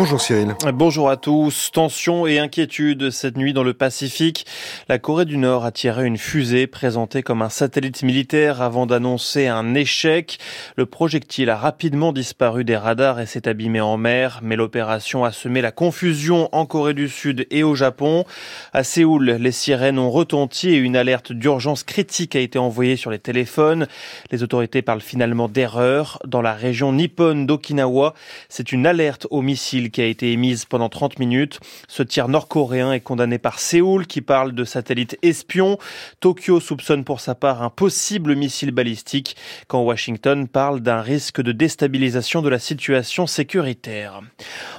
Bonjour Cyril. Bonjour à tous. Tension et inquiétude cette nuit dans le Pacifique. La Corée du Nord a tiré une fusée présentée comme un satellite militaire avant d'annoncer un échec. Le projectile a rapidement disparu des radars et s'est abîmé en mer, mais l'opération a semé la confusion en Corée du Sud et au Japon. À Séoul, les sirènes ont retenti et une alerte d'urgence critique a été envoyée sur les téléphones. Les autorités parlent finalement d'erreur. Dans la région nippone d'Okinawa, c'est une alerte au missile qui a été émise pendant 30 minutes. Ce tir nord-coréen est condamné par Séoul qui parle de satellite espion. Tokyo soupçonne pour sa part un possible missile balistique quand Washington parle d'un risque de déstabilisation de la situation sécuritaire.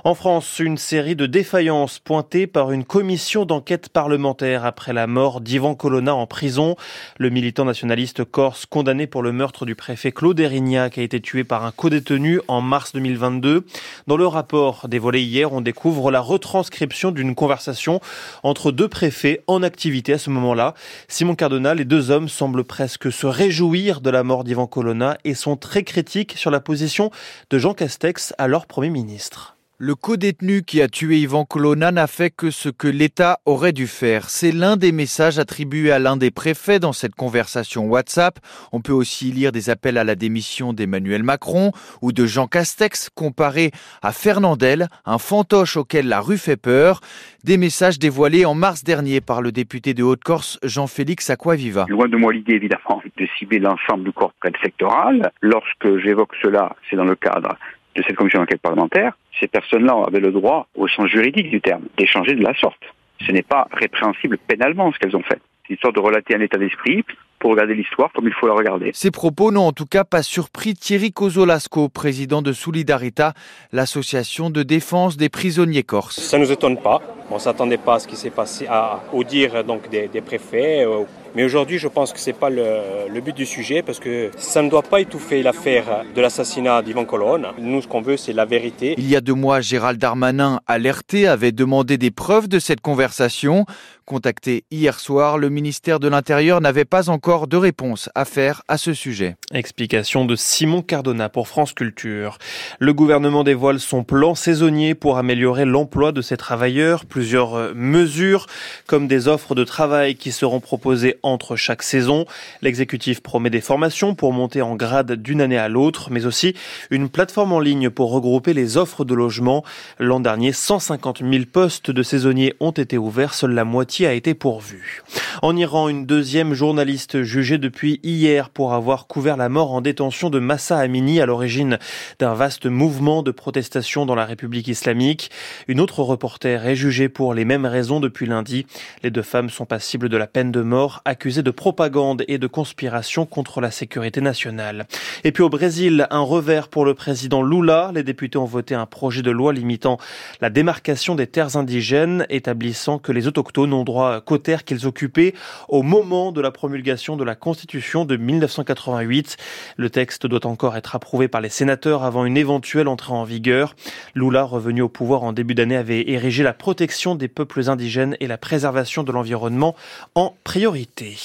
En France, une série de défaillances pointées par une commission d'enquête parlementaire après la mort d'Ivan Colonna en prison. Le militant nationaliste corse condamné pour le meurtre du préfet Claude Erignac a été tué par un co-détenu en mars 2022. Dans le rapport dévoilé hier, on découvre la retranscription d'une conversation entre deux préfets en activité à ce moment-là. Simon Cardona, les deux hommes semblent presque se réjouir de la mort d'Ivan Colonna et sont très critiques sur la position de Jean Castex, alors Premier ministre. Le co-détenu qui a tué Ivan Colonna n'a fait que ce que l'État aurait dû faire. C'est l'un des messages attribués à l'un des préfets dans cette conversation WhatsApp. On peut aussi lire des appels à la démission d'Emmanuel Macron ou de Jean Castex comparé à Fernandel, un fantoche auquel la rue fait peur. Des messages dévoilés en mars dernier par le député de Haute-Corse, Jean-Félix Aquaviva. Loin de moi l'idée évidemment de cibler l'ensemble du corps sectoral. Lorsque j'évoque cela, c'est dans le cadre de cette commission d'enquête parlementaire, ces personnes-là avaient le droit, au sens juridique du terme, d'échanger de la sorte. Ce n'est pas répréhensible pénalement ce qu'elles ont fait. C'est une sorte de relater un état d'esprit pour regarder l'histoire comme il faut la regarder. Ces propos n'ont en tout cas pas surpris Thierry Cozolasco, président de Solidarita, l'association de défense des prisonniers corses. Ça ne nous étonne pas. On ne s'attendait pas à ce qui s'est passé, à, au dire donc, des, des préfets, euh, mais aujourd'hui, je pense que ce n'est pas le, le, but du sujet parce que ça ne doit pas étouffer l'affaire de l'assassinat d'Ivan Colonne. Nous, ce qu'on veut, c'est la vérité. Il y a deux mois, Gérald Darmanin, alerté, avait demandé des preuves de cette conversation. Contacté hier soir, le ministère de l'Intérieur n'avait pas encore de réponse à faire à ce sujet. Explication de Simon Cardona pour France Culture. Le gouvernement dévoile son plan saisonnier pour améliorer l'emploi de ses travailleurs. Plusieurs mesures, comme des offres de travail qui seront proposées entre chaque saison. L'exécutif promet des formations pour monter en grade d'une année à l'autre, mais aussi une plateforme en ligne pour regrouper les offres de logement. L'an dernier, 150 000 postes de saisonniers ont été ouverts, seule la moitié a été pourvue. En Iran, une deuxième journaliste jugée depuis hier pour avoir couvert la mort en détention de Massa Amini à l'origine d'un vaste mouvement de protestation dans la République islamique. Une autre reporter est jugée pour les mêmes raisons depuis lundi. Les deux femmes sont passibles de la peine de mort accusé de propagande et de conspiration contre la sécurité nationale. Et puis au Brésil, un revers pour le président Lula. Les députés ont voté un projet de loi limitant la démarcation des terres indigènes, établissant que les autochtones ont droit qu'aux terres qu'ils occupaient au moment de la promulgation de la Constitution de 1988. Le texte doit encore être approuvé par les sénateurs avant une éventuelle entrée en vigueur. Lula, revenu au pouvoir en début d'année, avait érigé la protection des peuples indigènes et la préservation de l'environnement en priorité.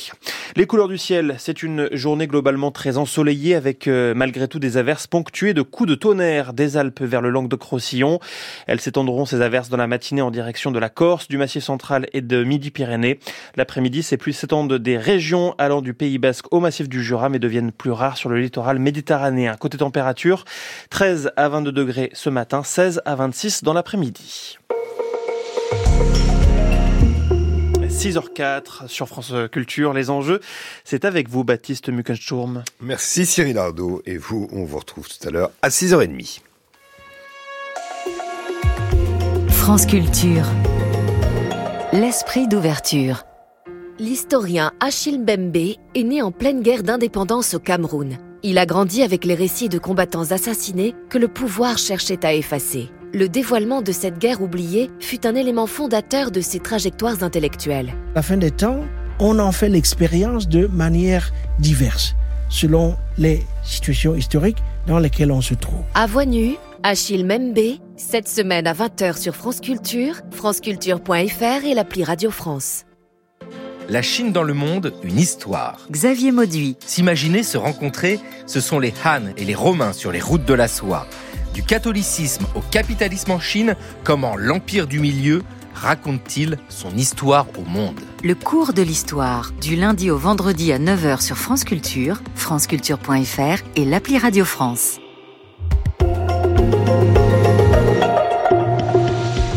Les couleurs du ciel, c'est une journée globalement très ensoleillée avec euh, malgré tout des averses ponctuées de coups de tonnerre des Alpes vers le Languedoc-Roussillon. Elles s'étendront ces averses dans la matinée en direction de la Corse, du Massif central et de Midi-Pyrénées. L'après-midi, ces pluies s'étendent des régions allant du Pays Basque au Massif du Jura mais deviennent plus rares sur le littoral méditerranéen. Côté température, 13 à 22 degrés ce matin, 16 à 26 dans l'après-midi. 6h04 sur France Culture. Les enjeux, c'est avec vous, Baptiste Muckensturm. Merci Cyril Ardo. Et vous, on vous retrouve tout à l'heure à 6h30. France Culture. L'esprit d'ouverture. L'historien Achille Mbembe est né en pleine guerre d'indépendance au Cameroun. Il a grandi avec les récits de combattants assassinés que le pouvoir cherchait à effacer le dévoilement de cette guerre oubliée fut un élément fondateur de ses trajectoires intellectuelles. À la fin des temps, on en fait l'expérience de manière diverse, selon les situations historiques dans lesquelles on se trouve. À voix nue, Achille Membe, cette semaine à 20h sur France Culture, franceculture.fr et l'appli Radio France. La Chine dans le monde, une histoire. Xavier Mauduit. S'imaginer se rencontrer, ce sont les Han et les Romains sur les routes de la soie Du catholicisme au capitalisme en Chine, comment l'Empire du Milieu raconte-t-il son histoire au monde? Le cours de l'histoire, du lundi au vendredi à 9h sur France Culture, franceculture.fr et l'appli Radio France.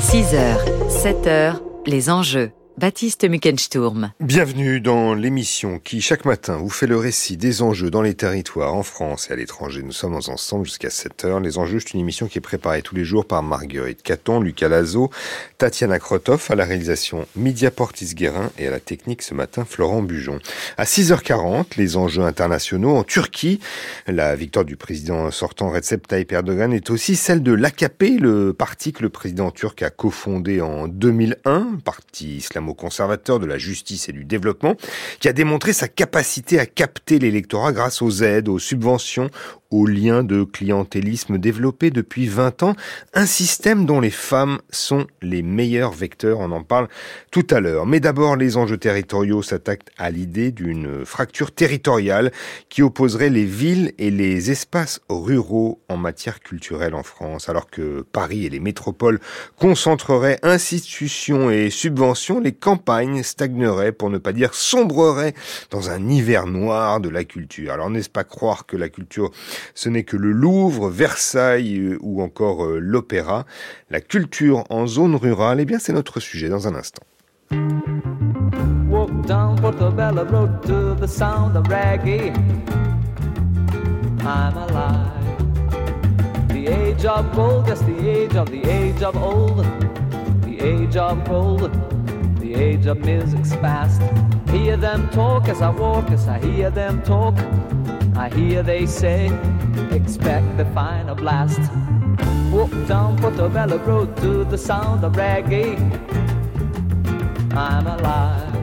6h, 7h, les enjeux. Baptiste Muckensturm. Bienvenue dans l'émission qui, chaque matin, vous fait le récit des enjeux dans les territoires, en France et à l'étranger. Nous sommes ensemble jusqu'à 7 heures. Les enjeux, c'est une émission qui est préparée tous les jours par Marguerite Caton, Lucas Lazo, Tatiana Krotov à la réalisation Midia Portis-Guérin et à la technique ce matin Florent Bujon. À 6h40, les enjeux internationaux en Turquie. La victoire du président sortant Recep Tayyip Erdogan est aussi celle de l'AKP, le parti que le président turc a cofondé en 2001, parti islamo conservateur de la justice et du développement, qui a démontré sa capacité à capter l'électorat grâce aux aides, aux subventions, aux liens de clientélisme développés depuis 20 ans, un système dont les femmes sont les meilleurs vecteurs, on en parle tout à l'heure. Mais d'abord, les enjeux territoriaux s'attaquent à l'idée d'une fracture territoriale qui opposerait les villes et les espaces ruraux en matière culturelle en France. Alors que Paris et les métropoles concentreraient institutions et subventions, les campagnes stagneraient, pour ne pas dire sombreraient, dans un hiver noir de la culture. Alors n'est-ce pas croire que la culture ce n'est que le Louvre, Versailles euh, ou encore euh, l'opéra. La culture en zone rurale, eh bien c'est notre sujet dans un instant. The age of music's past. Hear them talk as I walk, as I hear them talk. I hear they say, expect the final blast. Walk down Portobello Road to the sound of reggae. I'm alive.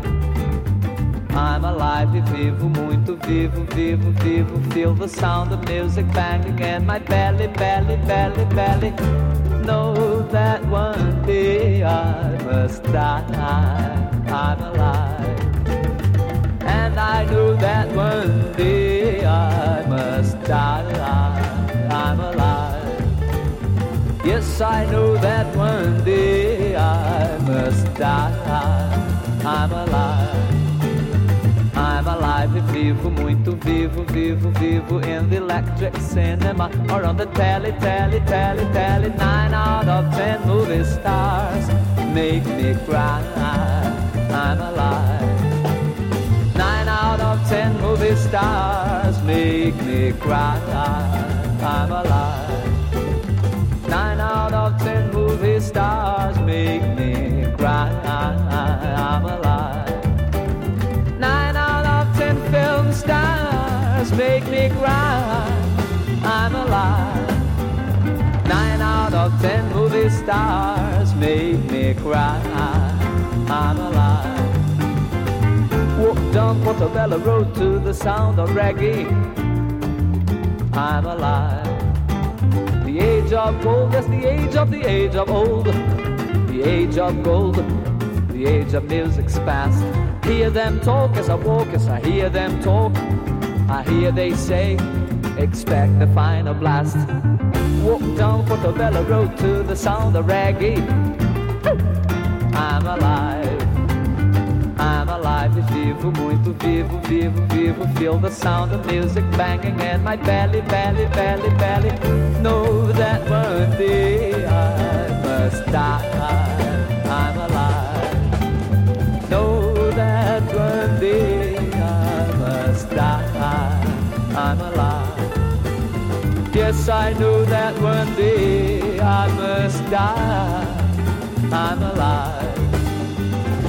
I'm alive e vivo, muito vivo, vivo, vivo. Feel the sound of music banging in my belly, belly, belly, belly. Know that one day I must die. I'm alive. And I know that one day I must die. I'm alive. Yes, I know that one day I must die. I'm alive. I'm alive e vivo, muito vivo, vivo, vivo in the electric cinema or on the telly, telly, telly, telly. Nine out of ten movie stars make me cry. I'm alive. Nine out of ten movie stars make me cry. I'm alive. Nine out of ten movie stars make me cry. I'm alive. Nine out of ten film stars make me cry. I'm alive. Nine out of ten movie stars make me cry. I'm alive. Walk down Portobello Road to the sound of reggae. I'm alive. The age of gold, that's the age of the age of old. The age of gold, the age of music's past. Hear them talk as I walk, as I hear them talk. I hear they say, expect the final blast. Walk down Portobello Road to the sound of reggae. I'm alive. I'm alive vivo, muito vivo, vivo, vivo. Feel the sound of music banging in my belly, belly, belly, belly. Know that one day I must die. I know that one day I must die. I'm alive.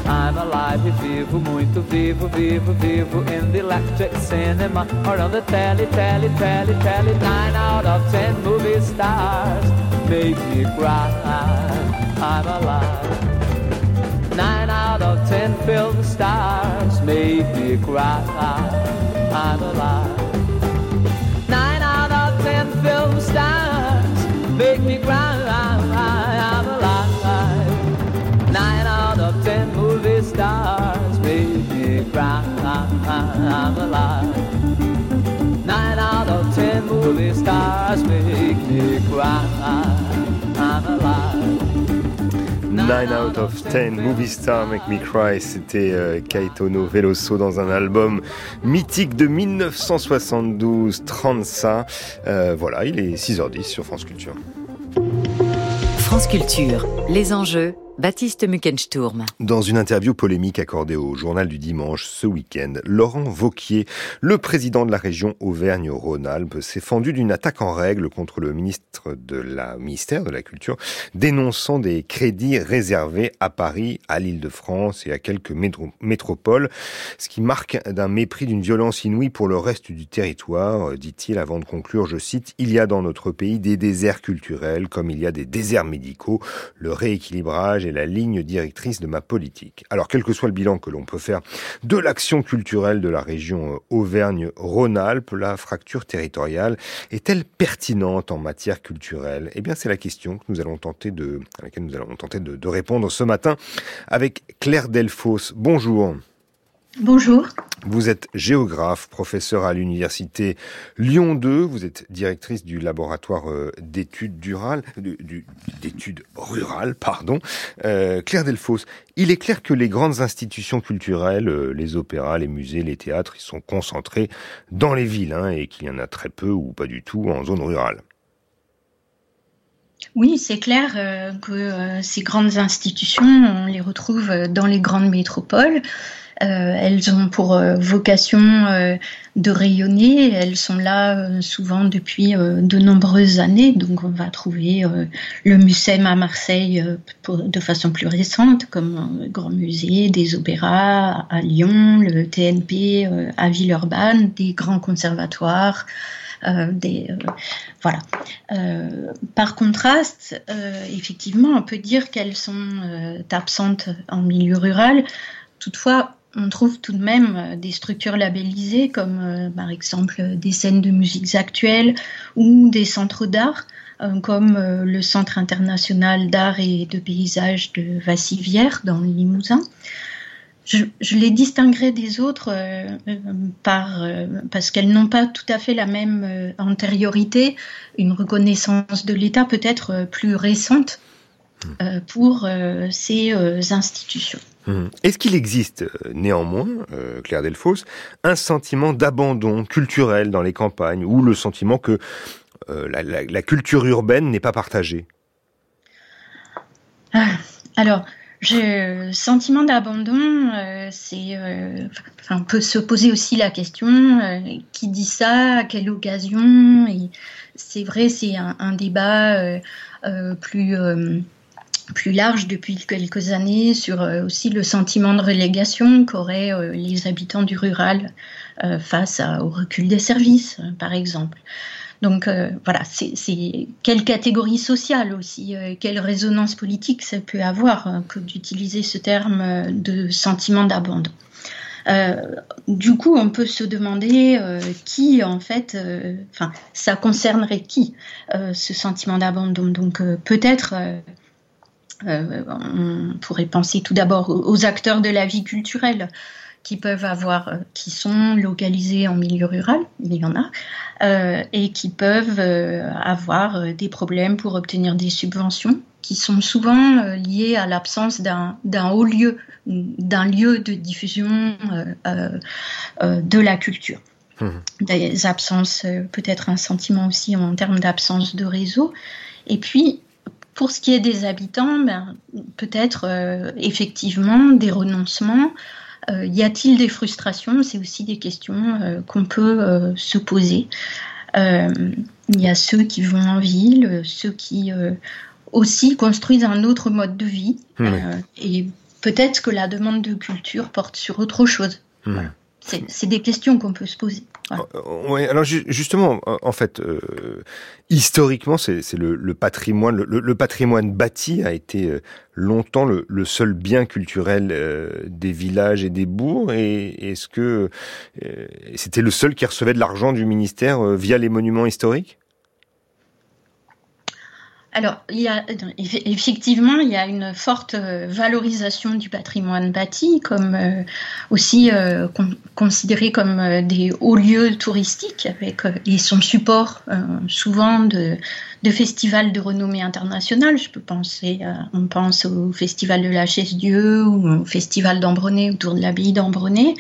I'm alive e vivo, muito vivo, vivo, vivo in the electric cinema or on the telly, telly, telly, telly. Nine out of ten movie stars make me cry. I'm alive. Nine out of ten film stars make me cry. I'm alive. Stars. stars make me cry. I'm alive. Nine out of ten, Movie Star Make Me Cry, c'était euh, Kaitono Veloso dans un album mythique de 1972, 30 ça. Euh, voilà, il est 6h10 sur France Culture. France Culture, les enjeux Baptiste Muckensturm. Dans une interview polémique accordée au journal du dimanche ce week-end, Laurent Vauquier, le président de la région Auvergne-Rhône-Alpes, s'est fendu d'une attaque en règle contre le ministre de la ministère de la Culture, dénonçant des crédits réservés à Paris, à l'Île-de-France et à quelques métropoles, ce qui marque d'un mépris d'une violence inouïe pour le reste du territoire, dit-il avant de conclure, je cite, il y a dans notre pays des déserts culturels comme il y a des déserts médicaux, le rééquilibrage est la ligne directrice de ma politique. Alors, quel que soit le bilan que l'on peut faire de l'action culturelle de la région euh, Auvergne-Rhône-Alpes, la fracture territoriale est-elle pertinente en matière culturelle? Eh bien, c'est la question que nous allons tenter de, à laquelle nous allons tenter de, de répondre ce matin avec Claire Delfos. Bonjour. Bonjour. Vous êtes géographe, professeur à l'université Lyon 2. Vous êtes directrice du laboratoire euh, d'études rurales, d'études rurales, pardon. Euh, Claire Delfos, il est clair que les grandes institutions culturelles, euh, les opéras, les musées, les théâtres, ils sont concentrés dans les villes, hein, et qu'il y en a très peu ou pas du tout en zone rurale. Oui, c'est clair que ces grandes institutions, on les retrouve dans les grandes métropoles. Euh, elles ont pour euh, vocation euh, de rayonner. Elles sont là souvent depuis de nombreuses années. Donc on va trouver le Mucem à Marseille de façon plus récente, comme un grand musée, des opéras à Lyon, le TNP à Villeurbanne, des grands conservatoires. des, voilà. par contraste, effectivement, on peut dire qu'elles sont absentes en milieu rural. Toutefois, on trouve tout de même euh, des structures labellisées comme euh, par exemple des scènes de musiques actuelles ou des centres d'art euh, comme le Centre international d'art et de paysage de Vassivière dans le Limousin. Je, les distinguerai des autres par, parce qu'elles n'ont pas tout à fait la même antériorité, une reconnaissance de l'État peut-être plus récente pour ces institutions. Hum. Est-ce qu'il existe euh, néanmoins, euh, Claire Delfos, un sentiment d'abandon culturel dans les campagnes ou le sentiment que euh, la, culture urbaine n'est pas partagée? Ah, Alors, le sentiment d'abandon, on peut se poser aussi la question qui dit ça, à quelle occasion? C'est vrai, c'est un débat plus plus large depuis quelques années sur euh, aussi le sentiment de relégation qu'auraient euh, les habitants du rural euh, face au recul des services, par exemple. Donc voilà, c'est quelle catégorie sociale aussi, quelle résonance politique ça peut avoir que d'utiliser ce terme de sentiment d'abandon. du coup, on peut se demander qui, en fait, enfin, ça concernerait qui, ce sentiment d'abandon? Donc, peut-être euh, on pourrait penser tout d'abord aux acteurs de la vie culturelle qui peuvent avoir, euh, qui sont localisés en milieu rural, il y en a, euh, et qui peuvent avoir des problèmes pour obtenir des subventions, qui sont souvent liés à l'absence d'un haut lieu, d'un lieu de diffusion de la culture. Mmh. Des absences, peut-être un sentiment aussi en termes d'absence de réseau. Et puis, pour ce qui est des habitants, ben, peut-être euh, effectivement des renoncements. Euh, y a-t-il des frustrations? C'est aussi des questions euh, qu'on peut se poser. Il y a ceux qui vont en ville, ceux qui aussi construisent un autre mode de vie. et peut-être que la demande de culture porte sur autre chose. C'est des questions qu'on peut se poser. Euh, alors justement, en fait, euh, historiquement, c'est le, patrimoine, le, patrimoine bâti a été euh, longtemps le, seul bien culturel des villages et des bourgs. Et est-ce que c'était le seul qui recevait de l'argent du ministère via les monuments historiques? Alors, effectivement, il y a une forte euh, valorisation du patrimoine bâti, comme euh, aussi euh, considéré comme des hauts lieux touristiques, avec et son support souvent de, de, festivals de renommée internationale. Je peux penser, on pense au festival de la Chaise-Dieu ou au festival d'Ambronay autour de l'abbaye d'Ambronay.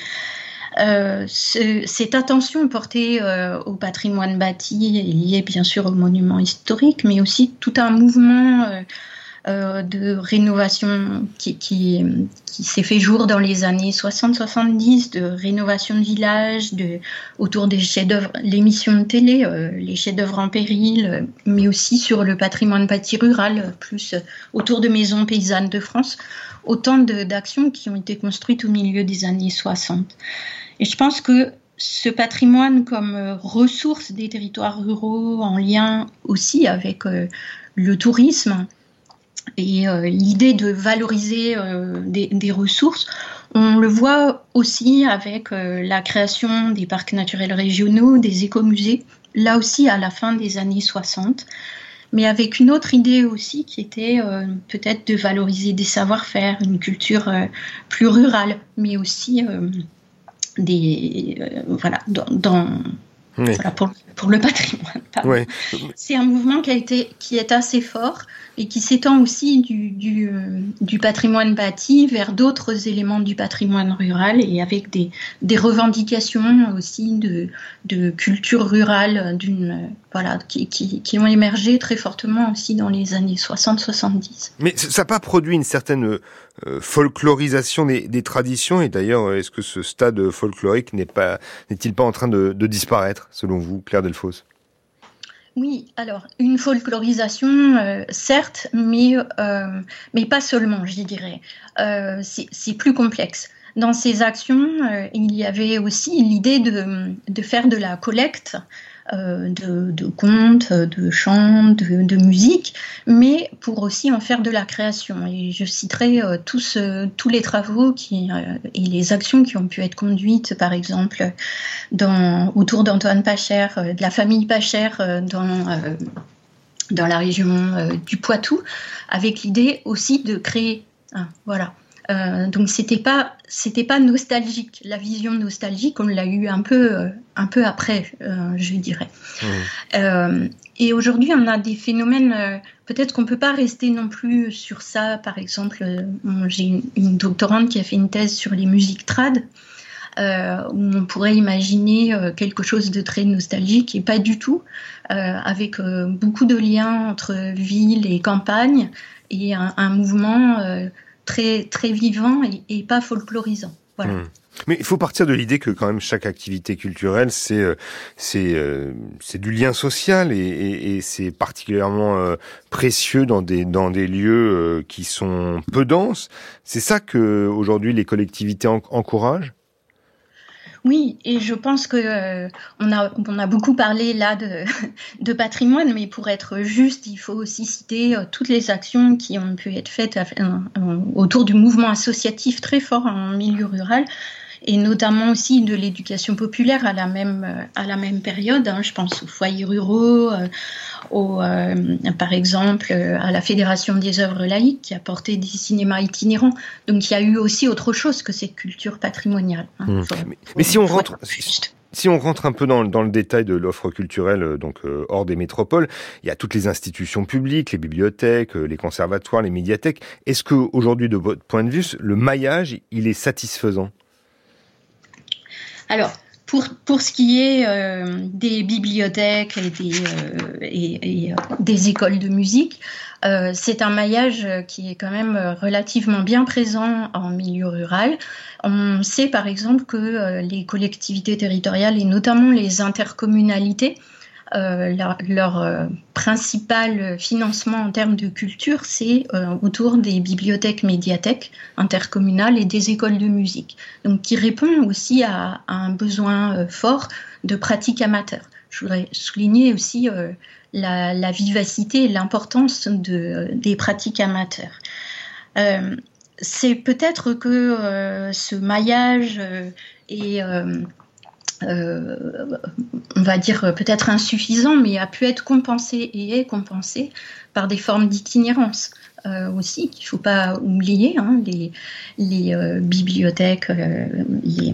Euh, cette attention portée euh, au patrimoine bâti est liée bien sûr aux monuments historiques, mais aussi tout un mouvement euh, de rénovation qui, s'est fait jour dans les années 60-70, de rénovation de villages, autour des chefs-d'œuvre, l'émission de télé, les chefs-d'œuvre en péril, mais aussi sur le patrimoine bâti rural, plus autour de maisons paysannes de France. Autant d'actions qui ont été construites au milieu des années 60. Et je pense que ce patrimoine comme euh, ressource des territoires ruraux en lien aussi avec euh, le tourisme et euh, l'idée de valoriser des, ressources, on le voit aussi avec la création des parcs naturels régionaux, des écomusées, là aussi à la fin des années 60, mais avec une autre idée aussi qui était peut-être de valoriser des savoir-faire, une culture plus rurale, mais aussi des euh, voilà dans, pour, le patrimoine. C'est un mouvement qui a été qui est assez fort et qui s'étend aussi du, du, euh, du, patrimoine bâti vers d'autres éléments du patrimoine rural et avec des, des revendications aussi de, de culture rurale d'une voilà qui, qui, qui, ont émergé très fortement aussi dans les années 60-70. Mais ça n'a pas produit une certaine euh, folklorisation des, des, traditions et d'ailleurs est-ce que ce stade folklorique n'est pas n'est-il pas en train de, de disparaître selon vous Claire Oui, alors une folklorisation, euh, certes, mais, euh, mais pas seulement, je dirais. Euh, c'est plus complexe. Dans ces actions, il y avait aussi l'idée de, de, faire de la collecte euh, de, contes, de chants, de, musique, mais pour aussi en faire de la création. Et je citerai euh, tous, euh, tous les travaux qui, et les actions qui ont pu être conduites, par exemple, dans, autour d'Antoine Pacher, de la famille Pacher dans dans la région du Poitou, avec l'idée aussi de créer. Voilà. Euh, donc c'était pas c'était pas nostalgique. La vision nostalgique, on l'a eu un peu euh, un peu après, euh, je dirais. Mmh. et aujourd'hui, on a des phénomènes. Peut-être qu'on peut pas rester non plus sur ça. Par exemple, j'ai une, doctorante qui a fait une thèse sur les musiques trad. où on pourrait imaginer quelque chose de très nostalgique et pas du tout, avec beaucoup de liens entre ville et campagne et un, un mouvement très, très vivant et, pas folklorisant. Hmm. Mais il faut partir de l'idée que quand même chaque activité culturelle, c'est euh, euh, du lien social et c'est particulièrement euh, précieux dans des dans des lieux qui sont peu denses. C'est ça que aujourd'hui les collectivités encouragent? Oui, et je pense que euh, on, a, on a beaucoup parlé là de, patrimoine, mais pour être juste, il faut aussi citer euh, toutes les actions qui ont pu être faites autour du mouvement associatif très fort en milieu rural et notamment aussi de l'éducation populaire à la même, à la même période. Hein. je pense aux foyers ruraux, euh, euh, par exemple à la Fédération des œuvres laïques qui a porté des cinémas itinérants. Donc il y a eu aussi autre chose que cette culture patrimoniale. Hein. Mmh. mais, si on rentre... Si on rentre un peu dans, dans le détail de l'offre culturelle, euh, donc hors des métropoles, il y a toutes les institutions publiques, les bibliothèques, les conservatoires, les médiathèques. Est-ce que aujourd'hui, de votre point de vue, le maillage, il est satisfaisant? Alors, pour, pour ce qui est euh, des bibliothèques et des, euh, et, euh, des écoles de musique, c'est un maillage qui est quand même relativement bien présent en milieu rural. On sait par exemple que les collectivités territoriales et notamment les intercommunalités euh, leur, euh, principal financement en termes de culture, c'est euh, autour des bibliothèques médiathèques intercommunales et des écoles de musique, donc qui répond aussi à, un besoin fort de pratiques amateurs. Je voudrais souligner aussi la, vivacité et l'importance de, des pratiques amateurs. c'est peut-être que ce maillage et on va dire peut-être insuffisant, mais a pu être compensé et est compensé par des formes d'itinérance. aussi, qu'il ne faut pas oublier, hein, les, les bibliothèques, les,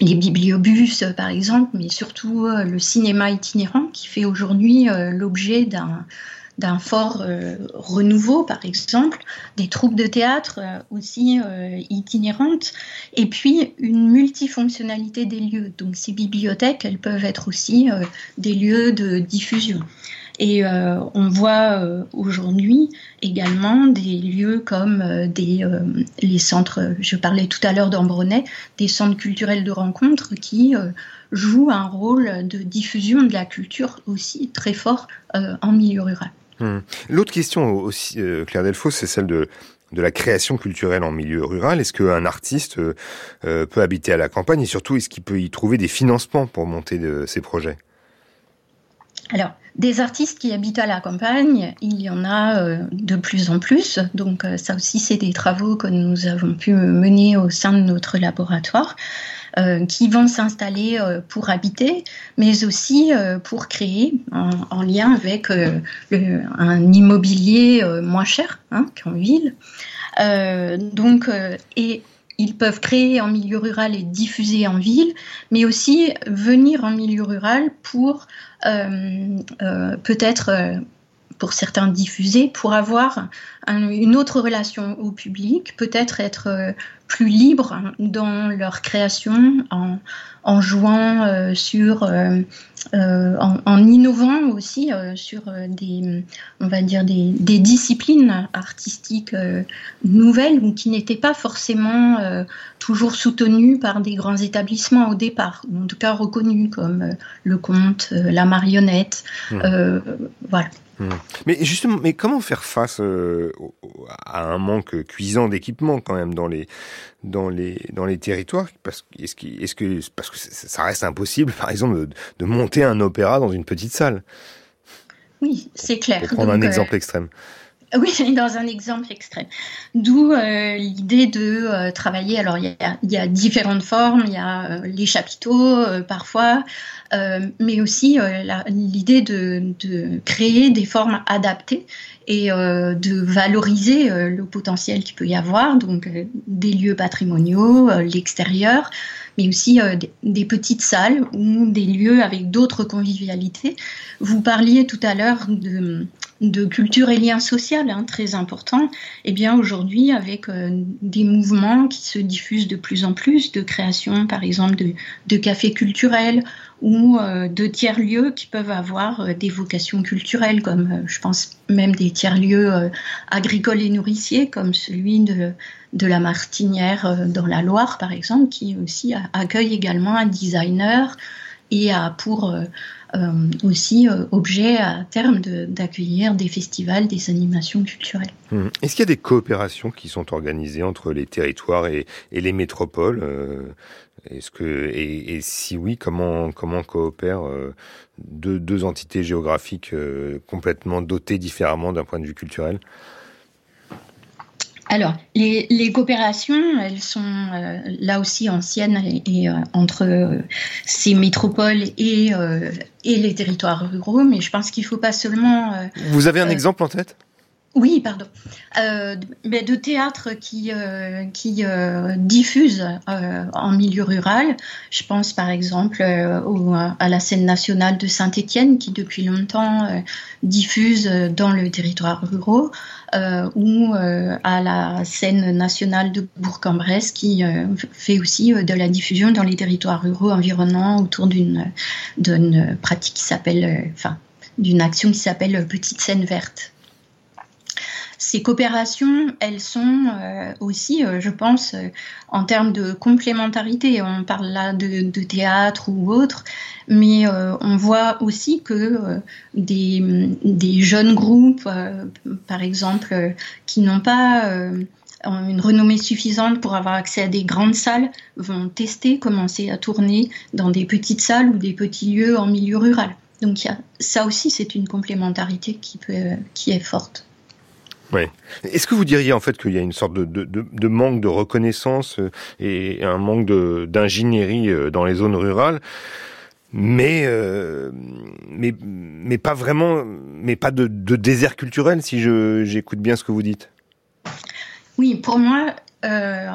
les bibliobus par exemple, mais surtout le cinéma itinérant qui fait aujourd'hui l'objet d'un d'un fort euh, renouveau, par exemple, des troupes de théâtre euh, aussi euh, itinérantes, et puis une multifonctionnalité des lieux. Donc ces bibliothèques, elles peuvent être aussi des lieux de diffusion. Et on voit aujourd'hui également des lieux comme les centres, je parlais tout à l'heure d'Ambronay, des centres culturels de rencontre qui jouent un rôle de diffusion de la culture aussi très fort en milieu rural. Hmm. L'autre question aussi, euh, Claire Delfos, c'est celle de, de la création culturelle en milieu rural. Est-ce qu'un artiste euh, euh, peut habiter à la campagne et surtout est-ce qu'il peut y trouver des financements pour monter de, ses projets? Alors, des artistes qui habitent à la campagne, il y en a de plus en plus. Donc ça aussi, c'est des travaux que nous avons pu mener au sein de notre laboratoire. Euh, qui vont s'installer euh, pour habiter, mais aussi euh, pour créer en, lien avec un immobilier moins cher hein, qu'en ville. donc, et ils peuvent créer en milieu rural et diffuser en ville, mais aussi venir en milieu rural pour peut-être pour certains diffuser, pour avoir une autre relation au public, peut-être être plus libre dans leur création en, en jouant euh, sur, euh, en, en, innovant aussi sur des, on va dire des, des disciplines artistiques nouvelles ou qui n'étaient pas forcément toujours soutenues par des grands établissements au départ, en tout cas reconnus comme le conte, la marionnette, mmh. voilà. Hmm. Mais justement, mais comment faire face euh, à un manque cuisant d'équipement quand même dans les dans les dans les territoires Parce est-ce que est-ce que parce que ça reste impossible, par exemple, de, monter un opéra dans une petite salle Oui, c'est clair. Pour prendre un euh, exemple extrême. Oui, dans un exemple extrême. D'où euh, l'idée de euh, travailler. Alors, il y, a, différentes formes. Il y a euh, les chapiteaux parfois, mais aussi l'idée de, créer des formes adaptées et de valoriser le potentiel qu'il peut y avoir. Donc, des lieux patrimoniaux, l'extérieur, mais aussi des, petites salles ou des lieux avec d'autres convivialités. Vous parliez tout à l'heure de de culture et lien social hein, très important, eh bien aujourd'hui avec euh, des mouvements qui se diffusent de plus en plus, de création par exemple de, cafés culturels ou euh, de tiers-lieux qui peuvent avoir euh, des vocations culturelles, comme je pense même des tiers-lieux agricoles et nourriciers, comme celui de, de la Martinière dans la Loire par exemple, qui aussi accueille également un designer et a pour euh, aussi euh, objet à terme d'accueillir des festivals, des animations culturelles. Mmh. Est-ce qu'il y a des coopérations qui sont organisées entre les territoires et, les métropoles euh, Est-ce que et, si oui, comment comment coopèrent deux, entités géographiques complètement dotées différemment d'un point de vue culturel? Alors, les, coopérations, elles sont euh, là aussi anciennes et, euh, entre euh, ces métropoles et, et, les territoires ruraux, mais je pense qu'il ne faut pas seulement... Vous avez un exemple en tête? Oui, pardon. mais de théâtre qui, qui diffuse en milieu rural. Je pense par exemple à la scène nationale de Saint-Étienne qui depuis longtemps diffuse dans le territoire rural. Euh, ou euh, à la scène nationale de Bourg-en-Bresse qui euh, fait aussi de la diffusion dans les territoires ruraux environnants autour d'une pratique qui s'appelle, enfin, d'une action qui s'appelle Petite scène verte ces coopérations, elles sont aussi, je pense, en termes de complémentarité. On parle là de, théâtre ou autre, mais euh, on voit aussi que euh, des, jeunes groupes, euh, par exemple, qui n'ont pas une renommée suffisante pour avoir accès à des grandes salles, vont tester, commencer à tourner dans des petites salles ou des petits lieux en milieu rural. Donc ça aussi, c'est une complémentarité qui est forte. Oui. Est-ce que vous diriez en fait qu'il y a une sorte de, de, de, manque de reconnaissance euh, et un manque d'ingénierie euh, dans les zones rurales mais, euh, mais, mais pas vraiment, mais pas de, de désert culturel, si j'écoute bien ce que vous dites? Oui, pour moi, euh,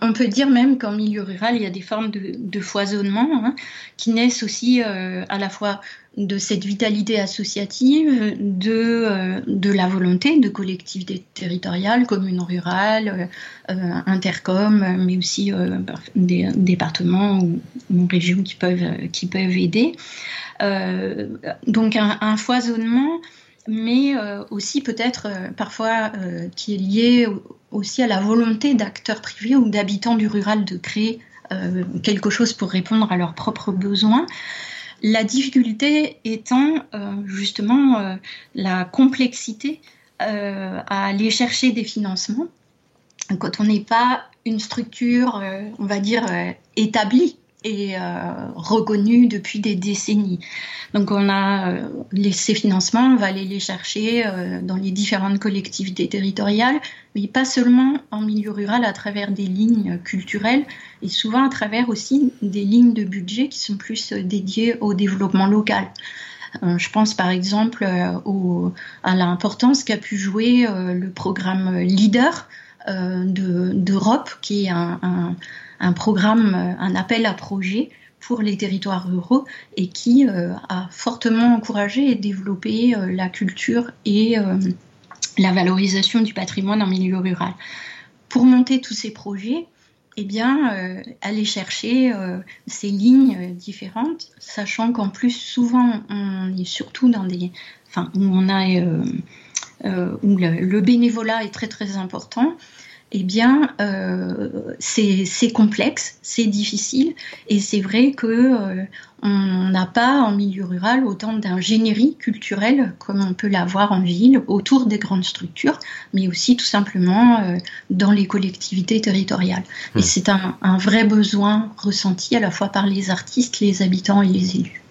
on, peut dire même qu'en milieu rural, il y a des formes de, foisonnement hein, qui naissent aussi euh, à la fois de cette vitalité associative, de, euh, la volonté de collectivités territoriales, communes rurales, intercom, mais aussi des départements ou, régions qui peuvent, qui peuvent aider. donc un, foisonnement mais aussi peut-être parfois qui est lié aussi à la volonté d'acteurs privés ou d'habitants du rural de créer euh, quelque chose pour répondre à leurs propres besoins. La difficulté étant euh, justement euh, la complexité à aller chercher des financements quand on n'est pas une structure, on va dire, établie et reconnue depuis des décennies. Donc on a ces financements, on va aller les chercher dans les différentes collectivités territoriales, mais pas seulement en milieu rural à travers des lignes culturelles, et souvent à travers aussi des lignes de budget qui sont plus euh, dédiées au développement local. Euh, je pense par exemple euh, à l'importance qu'a pu jouer le programme Leader d'Europe, qui est un, programme, un appel à projet pour les territoires ruraux et qui a fortement encouragé et développé la culture et la valorisation du patrimoine en milieu rural. Pour monter tous ces projets, eh bien, euh, aller chercher euh, ces lignes différentes, sachant qu'en plus, souvent, on est surtout dans des. Enfin, où on a. Euh, où le, bénévolat est très très important eh bien, euh, c'est complexe, c'est difficile, et c'est vrai que euh, on n'a pas en milieu rural autant d'ingénierie culturelle comme on peut l'avoir en ville autour des grandes structures, mais aussi tout simplement euh, dans les collectivités territoriales. Et hmm. c'est un, un vrai besoin ressenti à la fois par les artistes, les habitants et les élus.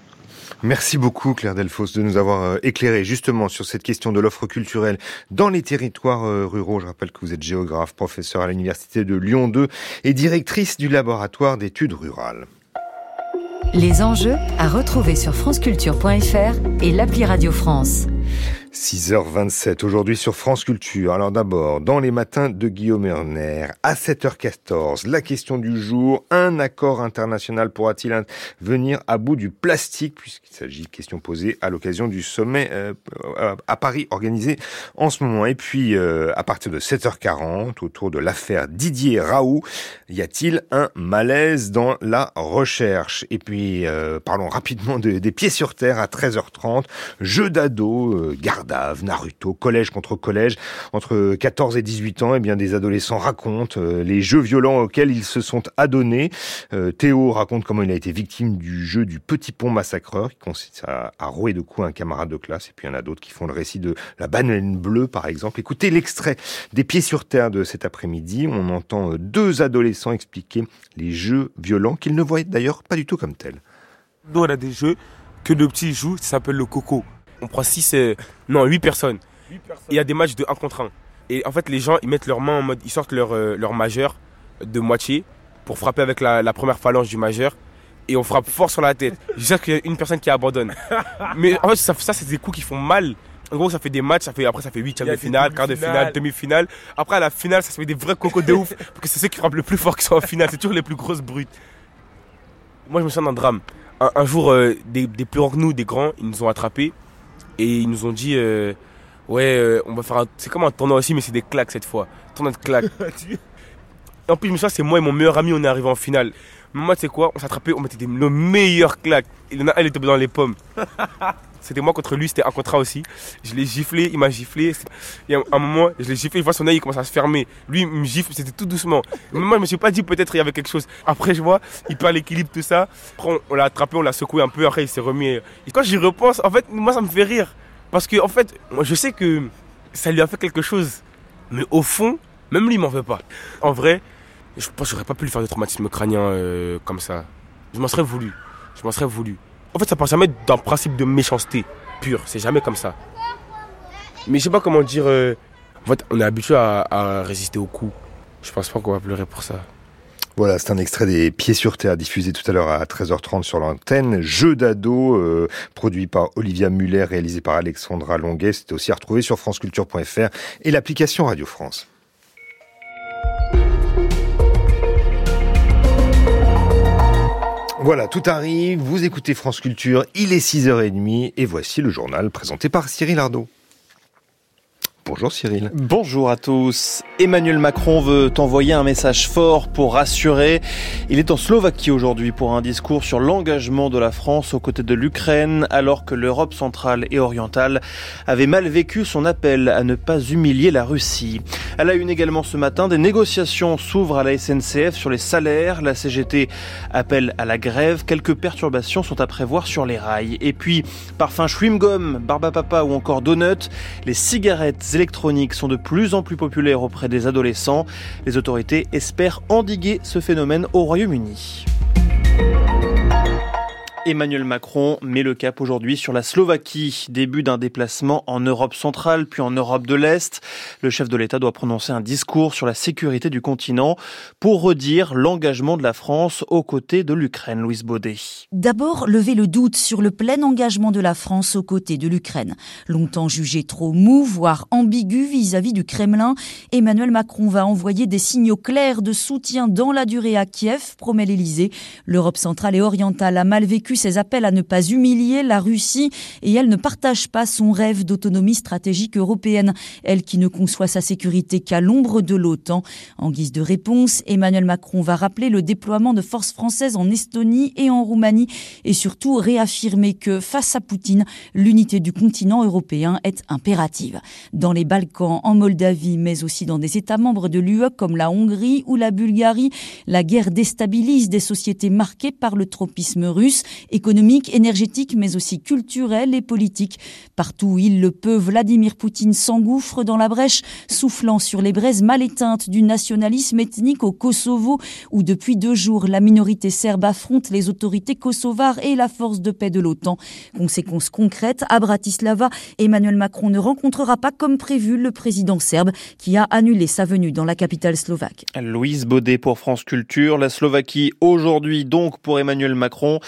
Merci beaucoup Claire Delfos de nous avoir euh, éclairé justement sur cette question de l'offre culturelle dans les territoires euh, ruraux. Je rappelle que vous êtes géographe, professeur à l'Université de Lyon 2 et directrice du laboratoire d'études rurales. Les enjeux à retrouver sur franceculture.fr et l'appli Radio France. 6h27 aujourd'hui sur France Culture. Alors d'abord, dans les matins de Guillaume Erner, à 7h14, la question du jour, un accord international pourra-t-il venir à bout du plastique puisqu'il s'agit de questions posées à l'occasion du sommet euh, à Paris organisé en ce moment. Et puis euh, à partir de 7h40, autour de l'affaire Didier Raoult, y a-t-il un malaise dans la recherche? Et puis euh, parlons rapidement des pieds sur terre à 13h30, jeu d'ado, garde Naruto, collège contre collège. Entre 14 et 18 ans, eh bien, des adolescents racontent euh, les jeux violents auxquels ils se sont adonnés. Euh, Théo raconte comment il a été victime du jeu du petit pont massacreur, qui consiste à, rouer de coups un camarade de classe. Et puis il y en a d'autres qui font le récit de la banane bleue, par exemple. Écoutez l'extrait des pieds sur terre de cet après-midi. On entend euh, deux adolescents expliquer les jeux violents qu'ils ne voient d'ailleurs pas du tout comme tels. Nous, on a des jeux que le petit joue, ça s'appelle le coco on prend 6, euh, non, 8 personnes. Il y a des matchs de 1 contre 1. Et en fait, les gens, ils mettent leurs mains en mode, ils sortent leur, euh, leur majeur de moitié pour frapper avec la, première phalange du majeur. Et on frappe fort sur la tête. J'espère qu'il y a une personne qui abandonne. Mais en fait, ça, ça c'est des coups qui font mal. En gros, ça fait des matchs, ça fait, après ça fait 8 de finale, quart de finale, demi-finale. Après, à la finale, ça se fait des vrais cocos de ouf. Parce que c'est ceux qui frappent le plus fort qui sont en finale. C'est toujours les plus grosses brutes. Moi, je me sens dans un drame. Un, jour, euh, des, des plus grands que nous, des grands, ils nous ont attrapés. Et ils nous ont dit, euh, ouais, euh, on va faire un. C'est comme un tournoi aussi, mais c'est des claques cette fois. Tournoi de claques. en plus, je me souviens, c'est moi et mon meilleur ami, on est arrivé en finale. Mais moi, tu sais quoi, on attrapé, on mettait nos meilleures claques. Il y en a un, il était dans les pommes. C'était moi contre lui, c'était un contrat aussi. Je l'ai giflé, il m'a giflé. Il y a un moment, je l'ai giflé, je vois son œil, il commence à se fermer. Lui, il me gifle, c'était tout doucement. Mais moi, je me suis pas dit peut-être il y avait quelque chose. Après, je vois, il perd l'équilibre, tout ça. Après, on, l'a attrapé, on l'a secoué un peu, après, il s'est remis. Et quand j'y repense, en fait, moi, ça me fait rire. Parce que, en fait, moi, je sais que ça lui a fait quelque chose. Mais au fond, même lui, il m'en veut pas. En vrai, je pense que j'aurais pas pu lui faire de traumatisme crânien euh, comme ça. Je m'en serais voulu. Je m'en serais voulu. En fait, ça part jamais d'un principe de méchanceté pure. C'est jamais comme ça. Mais je sais pas comment dire. Euh, En fait, on est habitué à, résister au coup. Je pense pas qu'on va pleurer pour ça. Voilà, c'est un extrait des Pieds sur Terre diffusé tout à l'heure à 13h30 sur l'antenne. Jeu d'ado, euh, produit par Olivia Muller, réalisé par Alexandra Longuet. C'était aussi à retrouver sur franceculture.fr et l'application Radio France. Voilà, tout arrive, vous écoutez France Culture, il est 6h30 et voici le journal présenté par Cyril Ardo. Bonjour Cyril. Bonjour à tous. Emmanuel Macron veut envoyer un message fort pour rassurer. Il est en Slovaquie aujourd'hui pour un discours sur l'engagement de la France aux côtés de l'Ukraine alors que l'Europe centrale et orientale avait mal vécu son appel à ne pas humilier la Russie. Elle a une également ce matin, des négociations s'ouvrent à la SNCF sur les salaires. La CGT appelle à la grève. Quelques perturbations sont à prévoir sur les rails. Et puis, parfum chewing-gum, barbapapa ou encore donut, les cigarettes électroniques sont de plus en plus populaires auprès des adolescents. Les autorités espèrent endiguer ce phénomène au Royaume-Uni. Emmanuel Macron met le cap aujourd'hui sur la Slovaquie. Début d'un déplacement en Europe centrale puis en Europe de l'Est. Le chef de l'État doit prononcer un discours sur la sécurité du continent pour redire l'engagement de la France aux côtés de l'Ukraine. Louise Baudet. D'abord, lever le doute sur le plein engagement de la France aux côtés de l'Ukraine. Longtemps jugé trop mou, voire ambigu vis-à-vis du Kremlin, Emmanuel Macron va envoyer des signaux clairs de soutien dans la durée à Kiev, promet l'Élysée. L'Europe centrale et orientale a mal vécu ses appels à ne pas humilier la Russie et elle ne partage pas son rêve d'autonomie stratégique européenne, elle qui ne conçoit sa sécurité qu'à l'ombre de l'OTAN. En guise de réponse, Emmanuel Macron va rappeler le déploiement de forces françaises en Estonie et en Roumanie et surtout réaffirmer que face à Poutine, l'unité du continent européen est impérative. Dans les Balkans, en Moldavie, mais aussi dans des États membres de l'UE comme la Hongrie ou la Bulgarie, la guerre déstabilise des sociétés marquées par le tropisme russe économique, énergétique, mais aussi culturelle et politique. Partout où il le peut, Vladimir Poutine s'engouffre dans la brèche, soufflant sur les braises mal éteintes du nationalisme ethnique au Kosovo, où depuis deux jours, la minorité serbe affronte les autorités kosovares et la force de paix de l'OTAN. Conséquence concrète, à Bratislava, Emmanuel Macron ne rencontrera pas comme prévu le président serbe qui a annulé sa venue dans la capitale slovaque. Louise Baudet pour France Culture. La Slovaquie aujourd'hui donc pour Emmanuel Macron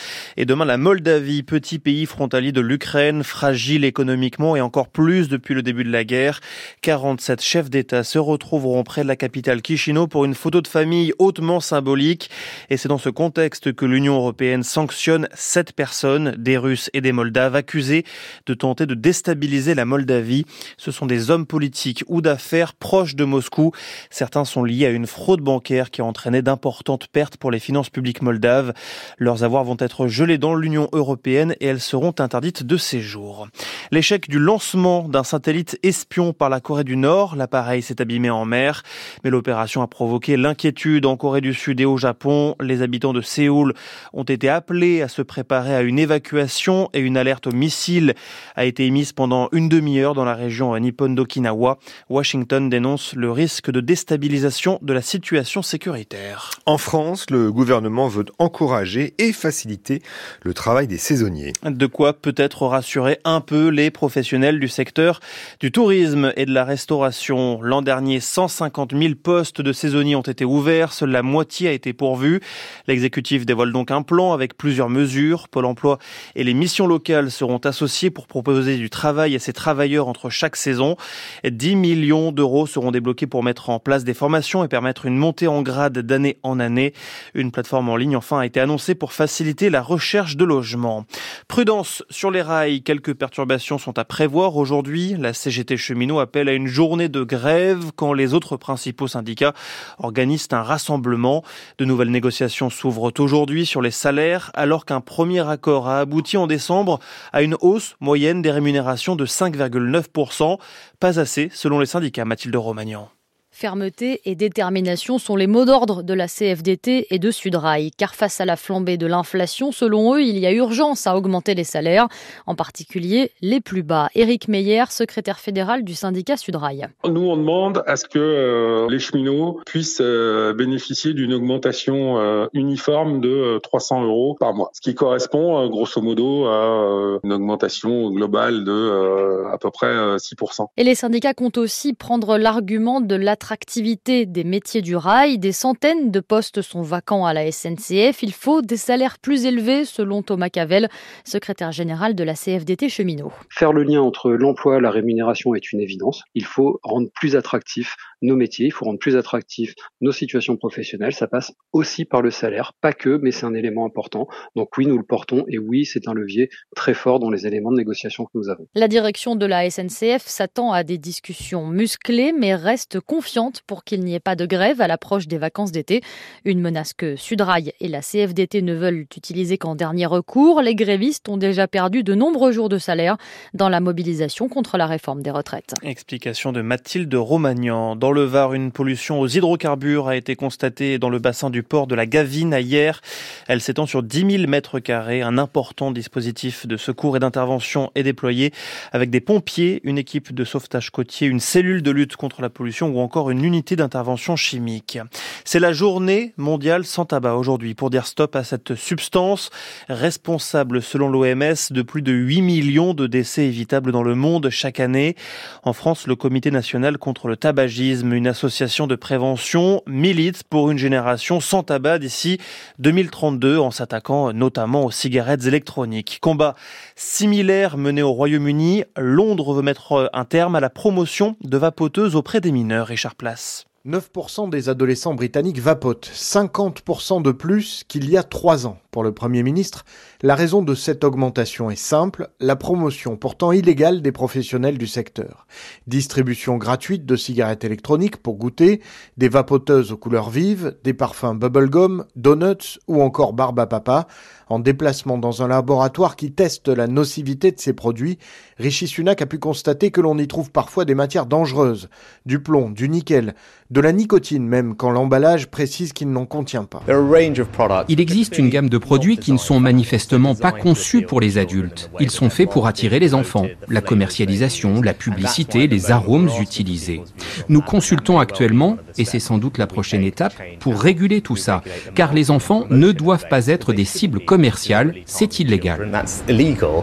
de demain la Moldavie, petit pays frontalier de l'Ukraine, fragile économiquement et encore plus depuis le début de la guerre. 47 chefs d'État se retrouveront près de la capitale Chisinau pour une photo de famille hautement symbolique. Et c'est dans ce contexte que l'Union européenne sanctionne sept personnes, des Russes et des Moldaves, accusés de tenter de déstabiliser la Moldavie. Ce sont des hommes politiques ou d'affaires proches de Moscou. Certains sont liés à une fraude bancaire qui a entraîné d'importantes pertes pour les finances publiques moldaves. Leurs avoirs vont être gelés dans l'Union européenne et elles seront interdites de séjour. L'échec du lancement d'un satellite espion par la Corée du Nord, l'appareil s'est abîmé en mer, mais l'opération a provoqué l'inquiétude en Corée du Sud et au Japon. Les habitants de Séoul ont été appelés à se préparer à une évacuation et une alerte au missile a été émise pendant une demi-heure dans la région Nippon d'Okinawa. Washington dénonce le risque de déstabilisation de la situation sécuritaire. En France, le gouvernement veut encourager et faciliter le travail des saisonniers. De quoi peut-être rassurer un peu les professionnels du secteur du tourisme et de la restauration. L'an dernier, 150 000 postes de saisonniers ont été ouverts, seule la moitié a été pourvue. L'exécutif dévoile donc un plan avec plusieurs mesures. Pôle emploi et les missions locales seront associés pour proposer du travail à ces travailleurs entre chaque saison. 10 millions d'euros seront débloqués pour mettre en place des formations et permettre une montée en grade d'année en année. Une plateforme en ligne enfin a été annoncée pour faciliter la recherche de logement. Prudence sur les rails, quelques perturbations sont à prévoir aujourd'hui. La CGT cheminot appelle à une journée de grève quand les autres principaux syndicats organisent un rassemblement. De nouvelles négociations s'ouvrent aujourd'hui sur les salaires alors qu'un premier accord a abouti en décembre à une hausse moyenne des rémunérations de 5,9%. Pas assez selon les syndicats, Mathilde Romagnan. Fermeté et détermination sont les mots d'ordre de la CFDT et de Sudrail, car face à la flambée de l'inflation, selon eux, il y a urgence à augmenter les salaires, en particulier les plus bas. Éric Meyer, secrétaire fédéral du syndicat Sudrail. Nous, on demande à ce que euh, les cheminots puissent euh, bénéficier d'une augmentation euh, uniforme de 300 euros par mois, ce qui correspond grosso modo à une augmentation globale de à peu près 6%. Et les syndicats comptent aussi prendre l'argument de la l'attractivité des métiers du rail. Des centaines de postes sont vacants à la SNCF. Il faut des salaires plus élevés, selon Thomas Cavel, secrétaire général de la CFDT Cheminot. Faire le lien entre l'emploi et la rémunération est une évidence. Il faut rendre plus attractif nos métiers, il faut rendre plus attractif nos situations professionnelles. Ça passe aussi par le salaire, pas que, mais c'est un élément important. Donc oui, nous le portons et oui, c'est un levier très fort dans les éléments de négociation que nous avons. La direction de la SNCF s'attend à des discussions musclées, mais reste confiante pour qu'il n'y ait pas de grève à l'approche des vacances d'été. Une menace que Sudrail et la CFDT ne veulent utiliser qu'en dernier recours. Les grévistes ont déjà perdu de nombreux jours de salaire dans la mobilisation contre la réforme des retraites. Explication de Mathilde Romagnan. Dans le Var, une pollution aux hydrocarbures a été constatée dans le bassin du port de la Gavine hier. Elle s'étend sur 10 000 mètres carrés. Un important dispositif de secours et d'intervention est déployé avec des pompiers, une équipe de sauvetage côtier, une cellule de lutte contre la pollution ou encore une unité d'intervention chimique. C'est la journée mondiale sans tabac aujourd'hui pour dire stop à cette substance responsable selon l'OMS de plus de 8 millions de décès évitables dans le monde chaque année. En France, le Comité national contre le tabagisme, une association de prévention, milite pour une génération sans tabac d'ici 2032 en s'attaquant notamment aux cigarettes électroniques. Combat similaire mené au Royaume-Uni, Londres veut mettre un terme à la promotion de vapoteuses auprès des mineurs. Richard Place. 9% des adolescents britanniques vapotent, 50% de plus qu'il y a trois ans. Pour le Premier ministre, la raison de cette augmentation est simple, la promotion pourtant illégale des professionnels du secteur. Distribution gratuite de cigarettes électroniques pour goûter, des vapoteuses aux couleurs vives, des parfums bubblegum, donuts ou encore barbe à papa. En déplacement dans un laboratoire qui teste la nocivité de ces produits, Rishi Sunak a pu constater que l'on y trouve parfois des matières dangereuses, du plomb, du nickel, de la nicotine même quand l'emballage précise qu'il n'en contient pas. Il existe une gamme de produits qui ne sont manifestement pas conçus pour les adultes. Ils sont faits pour attirer les enfants. La commercialisation, la publicité, les arômes utilisés. Nous consultons actuellement, et c'est sans doute la prochaine étape, pour réguler tout ça, car les enfants ne doivent pas être des cibles commerciales, c'est illégal.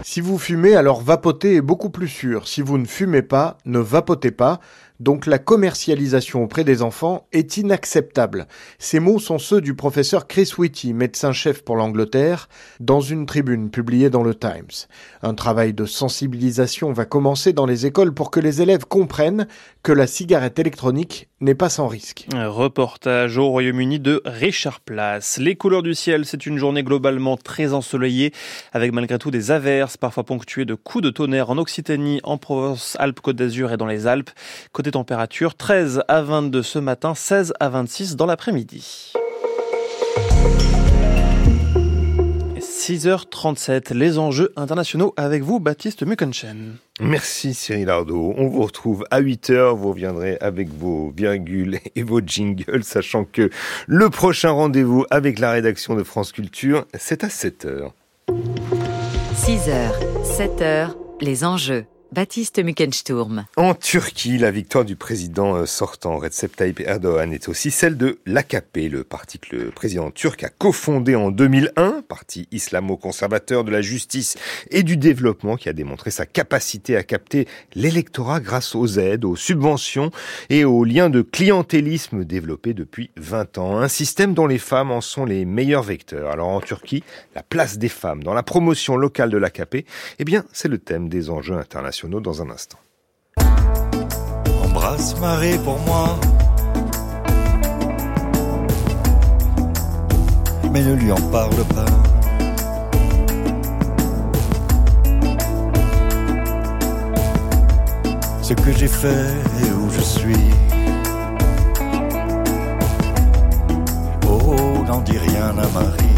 Si vous fumez, alors vapoter est beaucoup plus sûr. Si vous ne fumez pas, ne vapotez pas. Donc la commercialisation auprès des enfants est inacceptable. Ces mots sont ceux du professeur Chris Whitty, médecin-chef pour l'Angleterre, dans une tribune publiée dans le Times. Un travail de sensibilisation va commencer dans les écoles pour que les élèves comprennent que la cigarette électronique n'est pas sans risque. Reportage au Royaume-Uni de Richard Place. Les couleurs du ciel, c'est une journée globalement très ensoleillée, avec malgré tout des averses, parfois ponctuées de coups de tonnerre en Occitanie, en Provence, Alpes-Côte d'Azur et dans les Alpes. Côté température, 13 à 22 ce matin, 16 à 26 dans l'après-midi. 6h37, les enjeux internationaux avec vous, Baptiste Mukenchen. Merci Cyril Ardo. On vous retrouve à 8h. Vous reviendrez avec vos virgules et vos jingles, sachant que le prochain rendez-vous avec la rédaction de France Culture, c'est à 7h. 6h, 7h, les enjeux. En Turquie, la victoire du président euh, sortant Recep Tayyip Erdogan est aussi celle de l'AKP, le parti que le président turc a cofondé en 2001, parti islamo-conservateur de la justice et du développement qui a démontré sa capacité à capter l'électorat grâce aux aides, aux subventions et aux liens de clientélisme développés depuis 20 ans. Un système dont les femmes en sont les meilleurs vecteurs. Alors en Turquie, la place des femmes dans la promotion locale de l'AKP, eh bien, c'est le thème des enjeux internationaux dans un instant. Embrasse Marie pour moi. Mais ne lui en parle pas. Ce que j'ai fait et où je suis. Oh, n'en dis rien à Marie.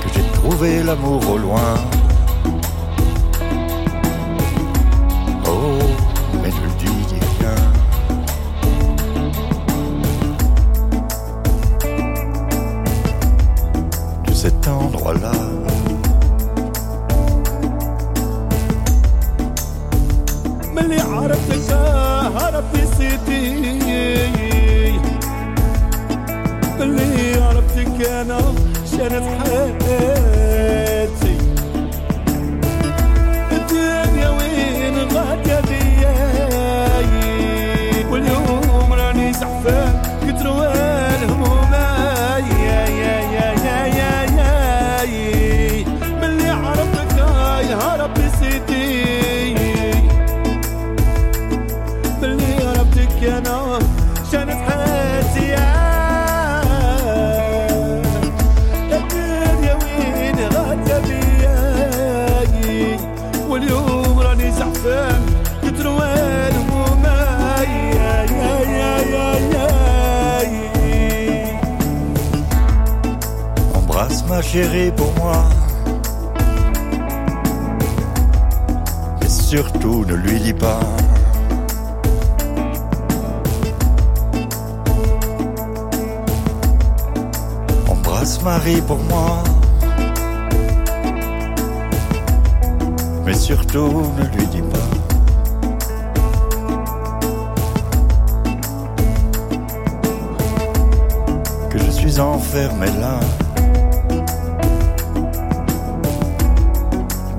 Que j'ai trouvé l'amour au loin. Marie pour moi. Mais surtout ne lui dis pas. Que je suis enfermé là.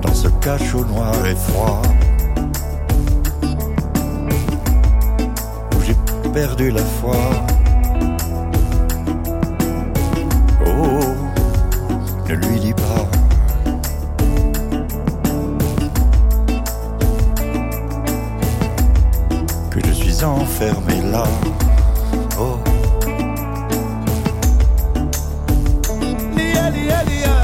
Dans ce cachot noir et froid. Où j'ai perdu la foi. ne lui dis pas. Que je suis enfermé là. Oh. ليا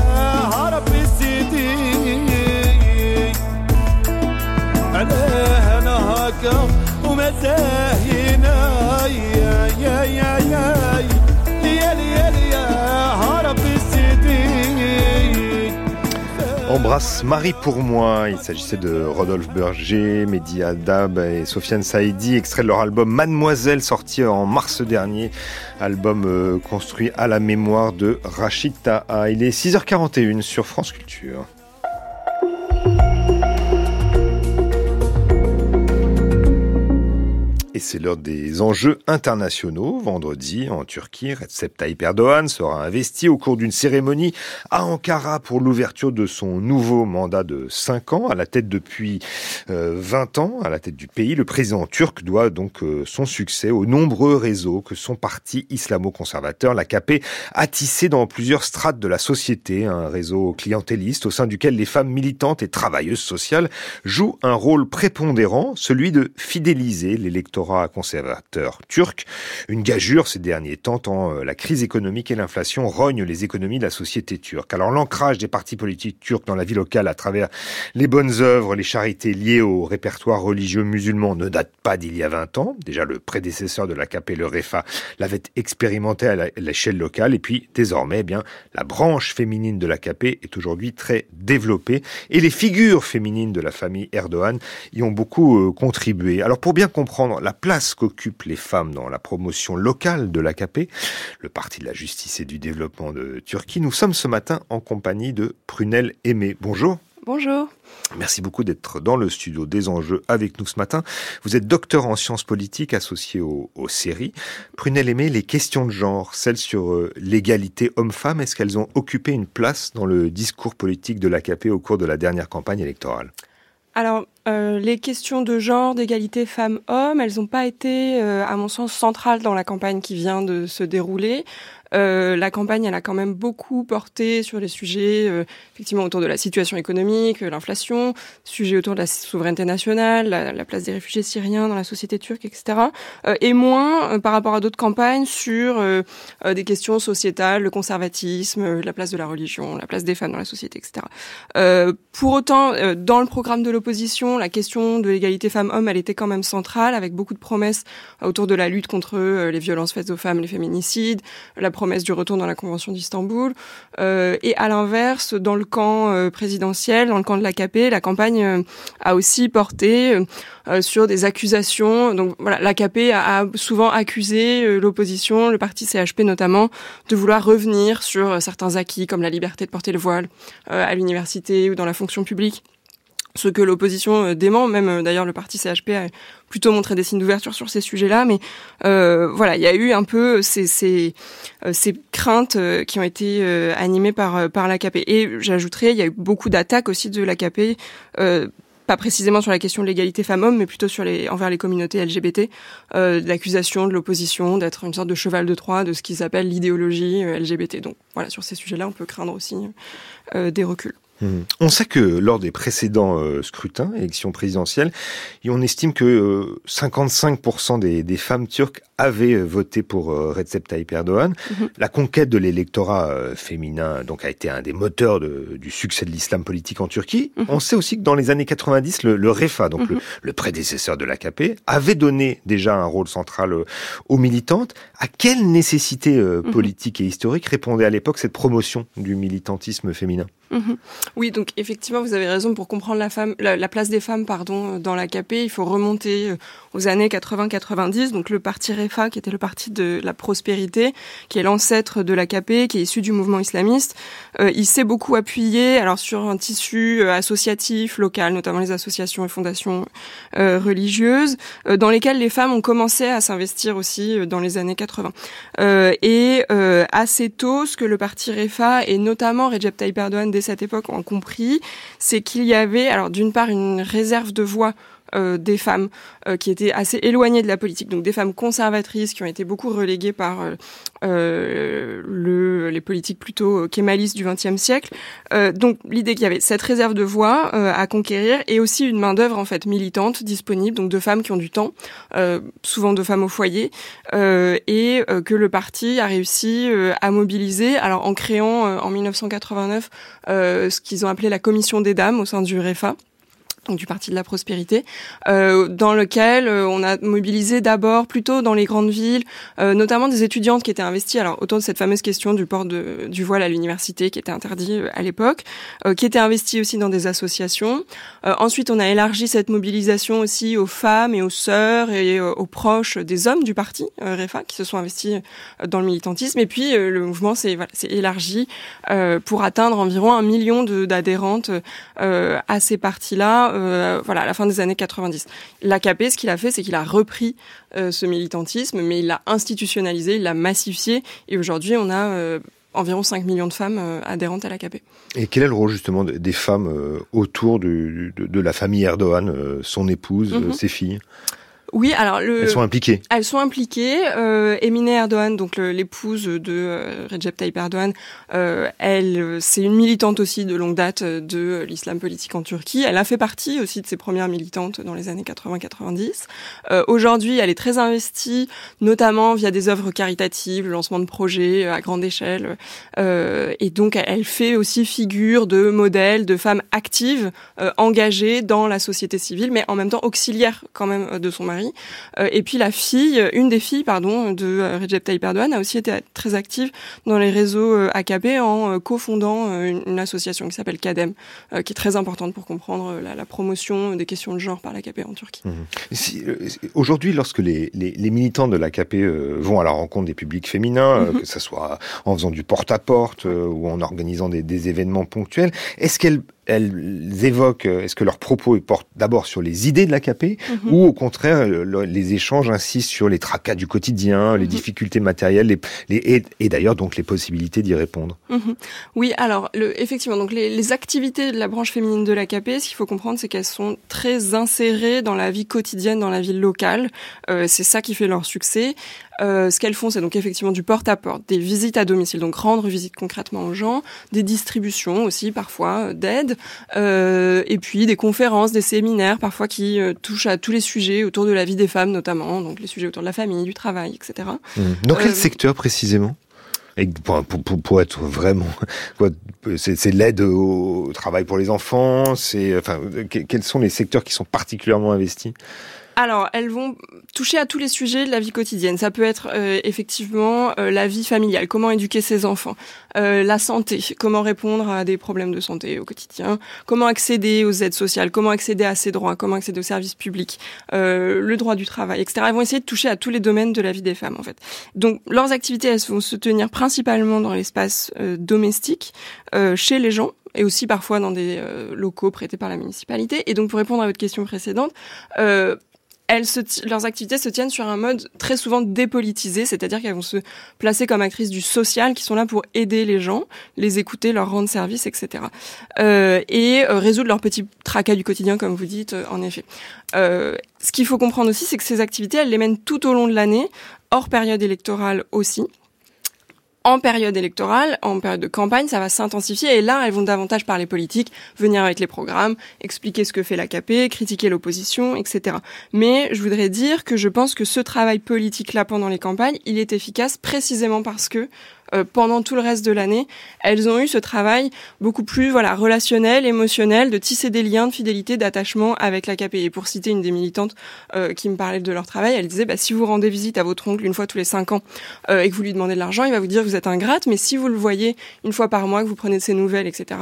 Marie pour moi. Il s'agissait de Rodolphe Berger, Mehdi Adab et Sofiane Saïdi, extrait de leur album Mademoiselle, sorti en mars dernier. Album euh, construit à la mémoire de Rachid Taha. Il est 6h41 sur France Culture. Et c'est l'heure des enjeux internationaux. Vendredi, en Turquie, Recep Tayyip Erdogan sera investi au cours d'une cérémonie à Ankara pour l'ouverture de son nouveau mandat de 5 ans à la tête depuis euh, 20 ans, à la tête du pays. Le président turc doit donc euh, son succès aux nombreux réseaux que son parti islamo-conservateur, l'AKP, a tissé dans plusieurs strates de la société. Un réseau clientéliste au sein duquel les femmes militantes et travailleuses sociales jouent un rôle prépondérant, celui de fidéliser l'électorat conservateur turc. Une gageure ces derniers temps, tant euh, la crise économique et l'inflation rognent les économies de la société turque. Alors l'ancrage des partis politiques turcs dans la vie locale à travers les bonnes œuvres, les charités liées au répertoire religieux musulman ne date pas d'il y a 20 ans. Déjà le prédécesseur de l'AKP, le REFA, l'avait expérimenté à l'échelle locale et puis désormais, eh bien, la branche féminine de l'AKP est aujourd'hui très développée et les figures féminines de la famille Erdogan y ont beaucoup euh, contribué. Alors pour bien comprendre la place qu'occupent les femmes dans la promotion locale de l'AKP, le Parti de la justice et du développement de Turquie, nous sommes ce matin en compagnie de Prunelle Aimé. Bonjour. Bonjour. Merci beaucoup d'être dans le studio des enjeux avec nous ce matin. Vous êtes docteur en sciences politiques associé aux, aux séries. Prunelle Aimé, les questions de genre, celles sur euh, l'égalité homme-femme, est-ce qu'elles ont occupé une place dans le discours politique de l'AKP au cours de la dernière campagne électorale? Alors, euh, les questions de genre, d'égalité femmes-hommes, elles n'ont pas été, euh, à mon sens, centrales dans la campagne qui vient de se dérouler. Euh, la campagne, elle a quand même beaucoup porté sur les sujets, euh, effectivement, autour de la situation économique, euh, l'inflation, sujets autour de la souveraineté nationale, la, la, place des réfugiés syriens dans la société turque, etc. Et moins par rapport à d'autres campagnes sur des questions sociétales, le conservatisme, la place de la religion, la place des femmes dans la société, etc. pour autant, dans le programme de l'opposition, la question de l'égalité femmes-hommes, elle était quand même centrale, avec beaucoup de promesses autour de la lutte contre les violences faites aux femmes, les féminicides, la promesse du retour dans la Convention d'Istanbul. et à l'inverse, dans le camp présidentiel, dans le camp de l'AKP, la campagne a aussi porté sur des accusations. Donc voilà, l'AKP a, a souvent accusé l'opposition, le parti CHP notamment, de vouloir revenir sur certains acquis comme la liberté de porter le voile à l'université ou dans la fonction publique ce que l'opposition dément, même d'ailleurs le parti CHP a plutôt montré des signes d'ouverture sur ces sujets-là, mais euh, voilà, il y a eu un peu ces, craintes qui ont été animées par, par l'AKP. Et j'ajouterais, il y a eu beaucoup d'attaques aussi de l'AKP euh, pas précisément sur la question de l'égalité femmes-hommes, mais plutôt sur les, envers les communautés LGBT, euh, l'accusation de l'opposition d'être une sorte de cheval de Troie de ce qu'ils appellent l'idéologie LGBT. Donc voilà, sur ces sujets-là, on peut craindre aussi euh, des reculs. Mmh. On sait que lors des précédents euh, scrutins, élections présidentielles, on estime que euh, 55% des, des, femmes turques avaient voté pour euh, Recep Tayyip Erdogan. Mmh. La conquête de l'électorat euh, féminin donc a été un des moteurs de, du succès de l'islam politique en Turquie. Mmh. On sait aussi que dans les années 90, le, le REFA, donc le, le, prédécesseur de l'AKP, avait donné déjà un rôle central euh, aux militantes. À quelle nécessité politique et historique répondait à l'époque cette promotion du militantisme féminin? Mmh. Oui, donc effectivement, vous avez raison. Pour comprendre la, femme, la, la place des femmes, pardon, dans l'AKP, il faut remonter aux années 80-90. Donc le parti REFA, qui était le parti de la prospérité, qui est l'ancêtre de l'AKP, qui est issu du mouvement islamiste, euh, il s'est beaucoup appuyé alors sur un tissu euh, associatif local, notamment les associations et fondations euh, religieuses, euh, dans lesquelles les femmes ont commencé à s'investir aussi dans les années 80. et assez tôt, ce que le parti REFA et notamment Recep Tayyip dès cette époque ont compris, c'est qu'il y avait, alors d'une part, une réserve de voix euh, des femmes euh, qui étaient assez éloignées de la politique, donc des femmes conservatrices qui ont été beaucoup reléguées par euh, le, les politiques plutôt kémalistes du XXe siècle. donc l'idée qu'il y avait cette réserve de voix à conquérir et aussi une main d'œuvre en fait militante disponible, donc de femmes qui ont du temps, souvent de femmes au foyer, et que le parti a réussi à mobiliser. Alors en créant en 1989 ce qu'ils ont appelé la commission des dames au sein du REFA du Parti de la Prospérité, euh, dans lequel euh, on a mobilisé d'abord plutôt dans les grandes villes, euh, notamment des étudiantes qui étaient investies alors autour de cette fameuse question du port de, du voile à l'université qui était interdit à l'époque, qui étaient investies aussi dans des associations. ensuite, on a élargi cette mobilisation aussi aux femmes et aux sœurs et aux proches des hommes du parti REFA qui se sont investis dans le militantisme. Et puis le mouvement s'est voilà, élargi pour atteindre environ un million d'adhérentes à ces partis-là euh, voilà, à la fin des années 90. L'AKP, ce qu'il a fait, c'est qu'il a repris euh, ce militantisme, mais il l'a institutionnalisé, il l'a massifié, et aujourd'hui, on a euh, environ 5 millions de femmes adhérentes à l'AKP. Et quel est le rôle justement des femmes autour du, de, de, la famille Erdogan, son épouse, mm -hmm. ses filles? Oui, alors le, elles sont impliquées. Elles sont impliquées. Euh, Emine Erdogan, donc l'épouse de euh, Recep Tayyip Erdogan, euh, elle, c'est une militante aussi de longue date de l'islam politique en Turquie. Elle a fait partie aussi de ses premières militantes dans les années 80-90. Euh, Aujourd'hui, elle est très investie, notamment via des œuvres caritatives, le lancement de projets à grande échelle, euh, et donc elle fait aussi figure de modèle de femmes actives, engagées dans la société civile, mais en même temps auxiliaires quand même de son mari. Euh, et puis la fille, une des filles, pardon, de Recep Tayyip Erdogan a aussi été très active dans les réseaux AKP en cofondant une, une association qui s'appelle CADEM, qui est très importante pour comprendre la, la, promotion des questions de genre par l'AKP en Turquie. Mmh. Si, euh, Aujourd'hui, lorsque les, les, les, militants de l'AKP euh, vont à la rencontre des publics féminins, mmh. que ce soit en faisant du porte-à-porte -porte, ou en organisant des, des événements ponctuels, est-ce qu'elles elles évoquent, est-ce que leurs propos portent d'abord sur les idées de l'AKP -hmm. ou au contraire le, les échanges insistent sur les tracas du quotidien, les difficultés matérielles les, les, et, et d'ailleurs donc les possibilités d'y répondre? -hmm. Oui, alors le, effectivement, donc les, les, activités de la branche féminine de l'AKP, ce qu'il faut comprendre, c'est qu'elles sont très insérées dans la vie quotidienne, dans la vie locale. Euh, c'est ça qui fait leur succès. Euh, ce qu'elles font, c'est donc effectivement du porte-à-porte, -porte, des visites à domicile, donc rendre visite concrètement aux gens, des distributions aussi parfois d'aide, euh, et puis des conférences, des séminaires parfois qui euh, touchent à tous les sujets autour de la vie des femmes notamment, donc les sujets autour de la famille, du travail, etc. Mmh. Dans quel secteur précisément? Et pour, pour, pour être vraiment, c'est l'aide au travail pour les enfants. C'est enfin, quels sont les secteurs qui sont particulièrement investis? Alors, elles vont toucher à tous les sujets de la vie quotidienne. Ça peut être euh, effectivement euh, la vie familiale, comment éduquer ses enfants, euh, la santé, comment répondre à des problèmes de santé au quotidien, comment accéder aux aides sociales, comment accéder à ses droits, comment accéder aux services publics, le droit du travail, etc. Elles vont essayer de toucher à tous les domaines de la vie des femmes, en fait. Donc, leurs activités, elles vont se tenir principalement dans l'espace domestique, chez les gens, et aussi parfois dans des locaux prêtés par la municipalité. Et donc, pour répondre à votre question précédente, euh, elles se leurs activités se tiennent sur un mode très souvent dépolitisé, c'est-à-dire qu'elles vont se placer comme actrices du social, qui sont là pour aider les gens, les écouter, leur rendre service, etc. Euh, et euh, résoudre leurs petits tracas du quotidien, comme vous dites, euh, en effet. Euh, ce qu'il faut comprendre aussi, c'est que ces activités, elles les mènent tout au long de l'année, hors période électorale aussi en période électorale, en période de campagne, ça va s'intensifier et là, elles vont davantage parler politique, venir avec les programmes, expliquer ce que fait l'AKP, critiquer l'opposition, etc. Mais je voudrais dire que je pense que ce travail politique-là pendant les campagnes, il est efficace précisément parce que euh, pendant tout le reste de l'année, elles ont eu ce travail beaucoup plus voilà relationnel, émotionnel, de tisser des liens de fidélité, d'attachement avec l'AKP. Et pour citer une des militantes euh, qui me parlait de leur travail, elle disait bah, si vous rendez visite à votre oncle une fois tous les cinq ans euh, et que vous lui demandez de l'argent, il va vous dire que vous êtes ingrate, mais si vous le voyez une fois par mois, que vous prenez de ses nouvelles, etc.,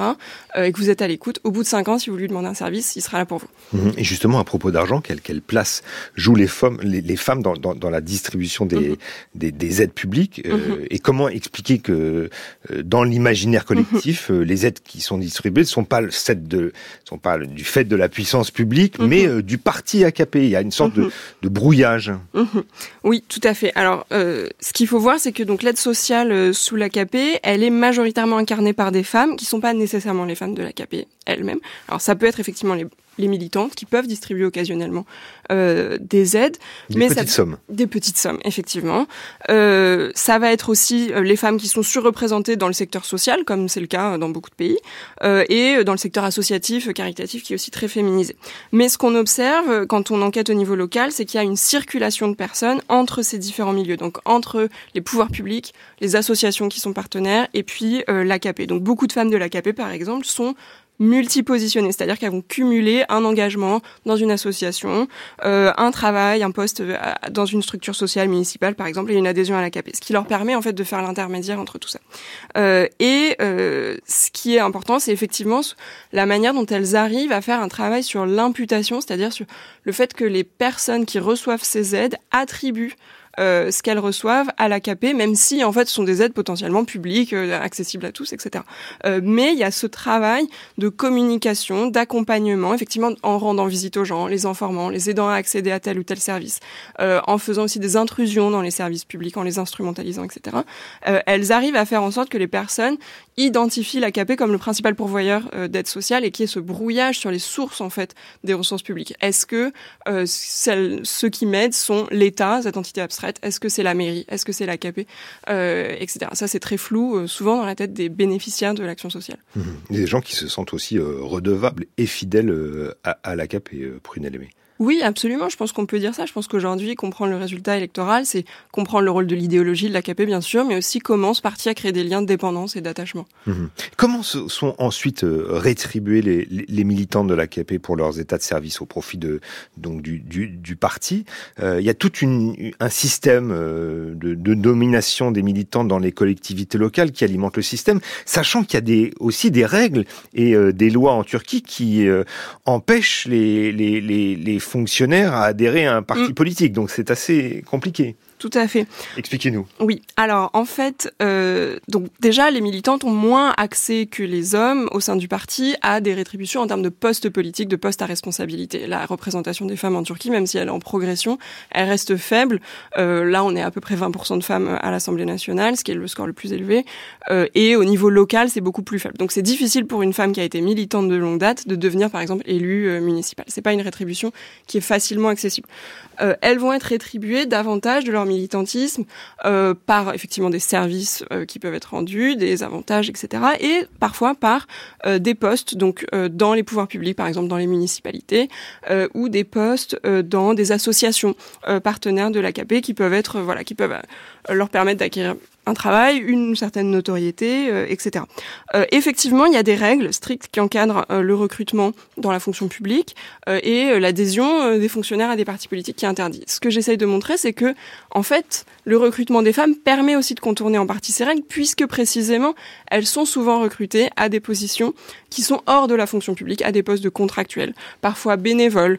et que vous êtes à l'écoute, au bout de cinq ans, si vous lui demandez un service, il sera là pour vous. Mhm. Et justement, à propos d'argent, quelle, quelle, place jouent les femmes, les, femmes dans, dans, dans, la distribution des, des, des, aides publiques mhm. et comment expliquer que euh, dans l'imaginaire collectif, mhm. euh, les aides qui sont distribuées ne sont pas, de, sont pas du fait de la puissance publique, mhm. mais euh, du parti AKP. Il y a une sorte de, mhm. de, brouillage. Oui, tout à fait. Alors, ce qu'il faut voir, c'est que donc l'aide sociale sous l'AKP, elle est majoritairement incarnée par des femmes qui sont pas nécessairement les femmes de l'AKP elles-mêmes. Alors, ça peut être effectivement les les militantes qui peuvent distribuer occasionnellement euh, des aides. Des mais petites sommes. Des petites sommes, effectivement. Euh, ça va être aussi euh, les femmes qui sont surreprésentées dans le secteur social, comme c'est le cas dans beaucoup de pays, euh, et dans le secteur associatif, caritatif, qui est aussi très féminisé. Mais ce qu'on observe quand on enquête au niveau local, c'est qu'il y a une circulation de personnes entre ces différents milieux, donc entre les pouvoirs publics, les associations qui sont partenaires, et puis euh, l'AKP. Donc beaucoup de femmes de l'AKP, par exemple, sont multipositionnées, c'est-à-dire qu'elles vont cumuler un engagement dans une association, euh, un travail, un poste euh, dans une structure sociale municipale par exemple et une adhésion à la CAP, ce qui leur permet en fait de faire l'intermédiaire entre tout ça. Euh, et euh, ce qui est important, c'est effectivement la manière dont elles arrivent à faire un travail sur l'imputation, c'est-à-dire sur le fait que les personnes qui reçoivent ces aides attribuent euh, ce qu'elles reçoivent à l'AKP, même si en fait ce sont des aides potentiellement publiques, euh, accessibles à tous, etc. Euh, mais il y a ce travail de communication, d'accompagnement, effectivement en rendant visite aux gens, les informant, les aidant à accéder à tel ou tel service, en faisant aussi des intrusions dans les services publics, en les instrumentalisant, etc. elles arrivent à faire en sorte que les personnes identifient l'AKP comme le principal pourvoyeur d'aide sociale et qui est ce brouillage sur les sources en fait des ressources publiques. Est-ce que celles, ceux qui m'aident sont l'État, cette entité abstraite? Est-ce que c'est la mairie? Est-ce que c'est l'AKP euh, Etc. Ça, c'est très flou, euh, souvent dans la tête des bénéficiaires de l'action sociale. Mmh. Des gens qui se sentent aussi euh, redevables et fidèles euh, à, à l'AKP, Prunel Aimé. Oui, absolument. Je pense qu'on peut dire ça. Je pense qu'aujourd'hui, comprendre le résultat électoral, c'est comprendre le rôle de l'idéologie de l'AKP, bien sûr, mais aussi comment ce parti a créé des liens de dépendance et d'attachement. Mhm. Comment sont ensuite euh, rétribués les, les militants de l'AKP pour leurs états de service au profit de donc du, parti? Euh, Il y a tout un système euh, de, domination des militants dans les collectivités locales qui alimente le système, sachant qu'il y a aussi des règles et des lois en Turquie qui empêchent les fonctionnaire à adhérer à un parti mm. politique. Donc c'est assez compliqué. Tout à fait. Expliquez-nous. Oui. Alors, en fait, euh, donc déjà, les militantes ont moins accès que les hommes au sein du parti à des rétributions en termes de postes politiques, de postes à responsabilité. La représentation des femmes en Turquie, même si elle est en progression, elle reste faible. Euh, là, on est à peu près 20% de femmes à l'Assemblée nationale, ce qui est le score le plus élevé. Euh, et au niveau local, c'est beaucoup plus faible. Donc, c'est difficile pour une femme qui a été militante de longue date de devenir, par exemple, élue municipale. C'est pas une rétribution qui est facilement accessible. Euh, elles vont être rétribuées davantage de leur militantisme euh, par effectivement des services euh, qui peuvent être rendus, des avantages, etc. Et parfois par euh, des postes donc euh, dans les pouvoirs publics, par exemple dans les municipalités, ou des postes dans des associations partenaires de l'AKP qui peuvent être voilà qui peuvent leur permettre d'acquérir un travail, une certaine notoriété, euh, etc. Euh, effectivement, il y a des règles strictes qui encadrent euh, le recrutement dans la fonction publique et l'adhésion des fonctionnaires à des partis politiques qui interdit. Ce que j'essaye de montrer, c'est que, en fait, le recrutement des femmes permet aussi de contourner en partie ces règles, puisque précisément, elles sont souvent recrutées à des positions qui sont hors de la fonction publique, à des postes de contractuels, parfois bénévoles,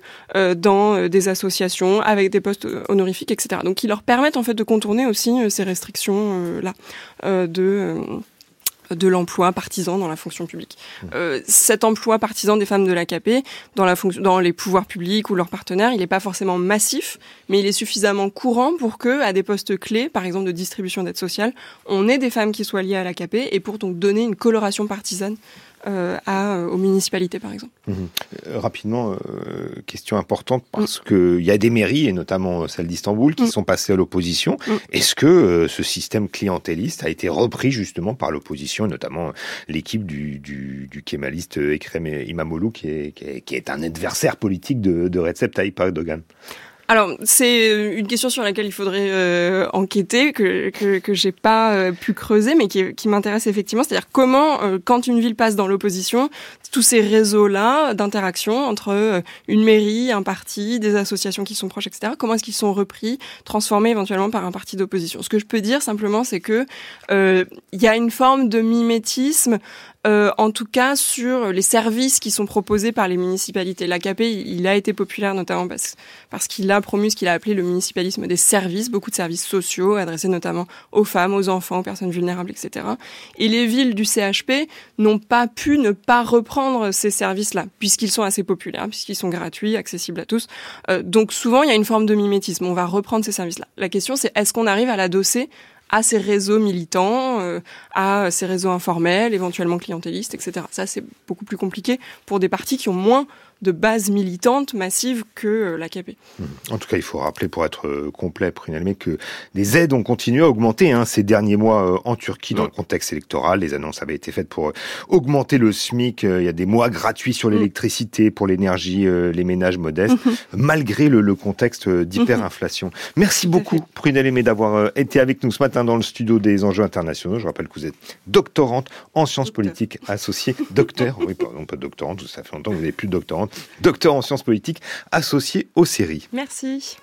dans des associations, avec des postes honorifiques, etc. Donc, qui leur permettent en fait de contourner aussi ces restrictions là euh, de euh, de l'emploi partisan dans la fonction publique. Mmh. Euh, cet emploi partisan des femmes de l'AKP dans, la dans les pouvoirs publics ou leurs partenaires, il n'est pas forcément massif, mais il est suffisamment courant pour que, à des postes clés, par exemple de distribution d'aide sociale, on ait des femmes qui soient liées à l'AKP et pour donc donner une coloration partisane euh, à, euh, aux municipalités, par exemple. Mhm. Euh, rapidement, question importante, parce mm. qu'il y a des mairies, et notamment celle d'Istanbul, qui mm. sont passées à l'opposition. Mm. Est-ce que ce système clientéliste a été repris justement par l'opposition, et notamment l'équipe du, du, du kémaliste Ekrem Imamoglu, qui est, qui, est, qui est, un adversaire politique de, de Recep Tayyip Erdogan? Alors, c'est une question sur laquelle il faudrait euh, enquêter, que, que, que j'ai pas euh, pu creuser, mais qui, m'intéresse effectivement. C'est-à-dire comment, euh, quand une ville passe dans l'opposition, tous ces réseaux-là d'interaction entre une mairie, un parti, des associations qui sont proches, etc., comment est-ce qu'ils sont repris, transformés éventuellement par un parti d'opposition? Ce que je peux dire simplement, c'est que il y a une forme de mimétisme euh, en tout cas sur les services qui sont proposés par les municipalités. L'AKP, il a été populaire notamment parce, parce qu'il a promu ce qu'il a appelé le municipalisme des services, beaucoup de services sociaux adressés notamment aux femmes, aux enfants, aux personnes vulnérables, etc. Et les villes du CHP n'ont pas pu ne pas reprendre ces services-là, puisqu'ils sont assez populaires, puisqu'ils sont gratuits, accessibles à tous. Euh, donc souvent, il y a une forme de mimétisme. On va reprendre ces services-là. La question, c'est est-ce qu'on arrive à l'adosser à ces réseaux militants, euh, à ces réseaux informels, éventuellement clientélistes, etc. Ça, c'est beaucoup plus compliqué pour des partis qui ont moins de base militante massive que euh, l'AKP. Mmh. En tout cas, il faut rappeler pour être euh, complet, Prunelme, que les aides ont continué à augmenter hein, ces derniers mois euh, en Turquie dans le contexte électoral. Les annonces avaient été faites pour augmenter le SMIC. Il y a des mois gratuits sur mmh. l'électricité, pour l'énergie, les ménages modestes, mmh. malgré le, contexte d'hyperinflation. Merci beaucoup, Prunelme, d'avoir été avec nous ce matin dans le studio des enjeux internationaux. Je rappelle que vous êtes doctorante en sciences politiques associée, docteur, oui, pardon, pas doctorante, ça fait longtemps que vous n'êtes plus doctorante, docteur en sciences politiques associé aux séries. Merci.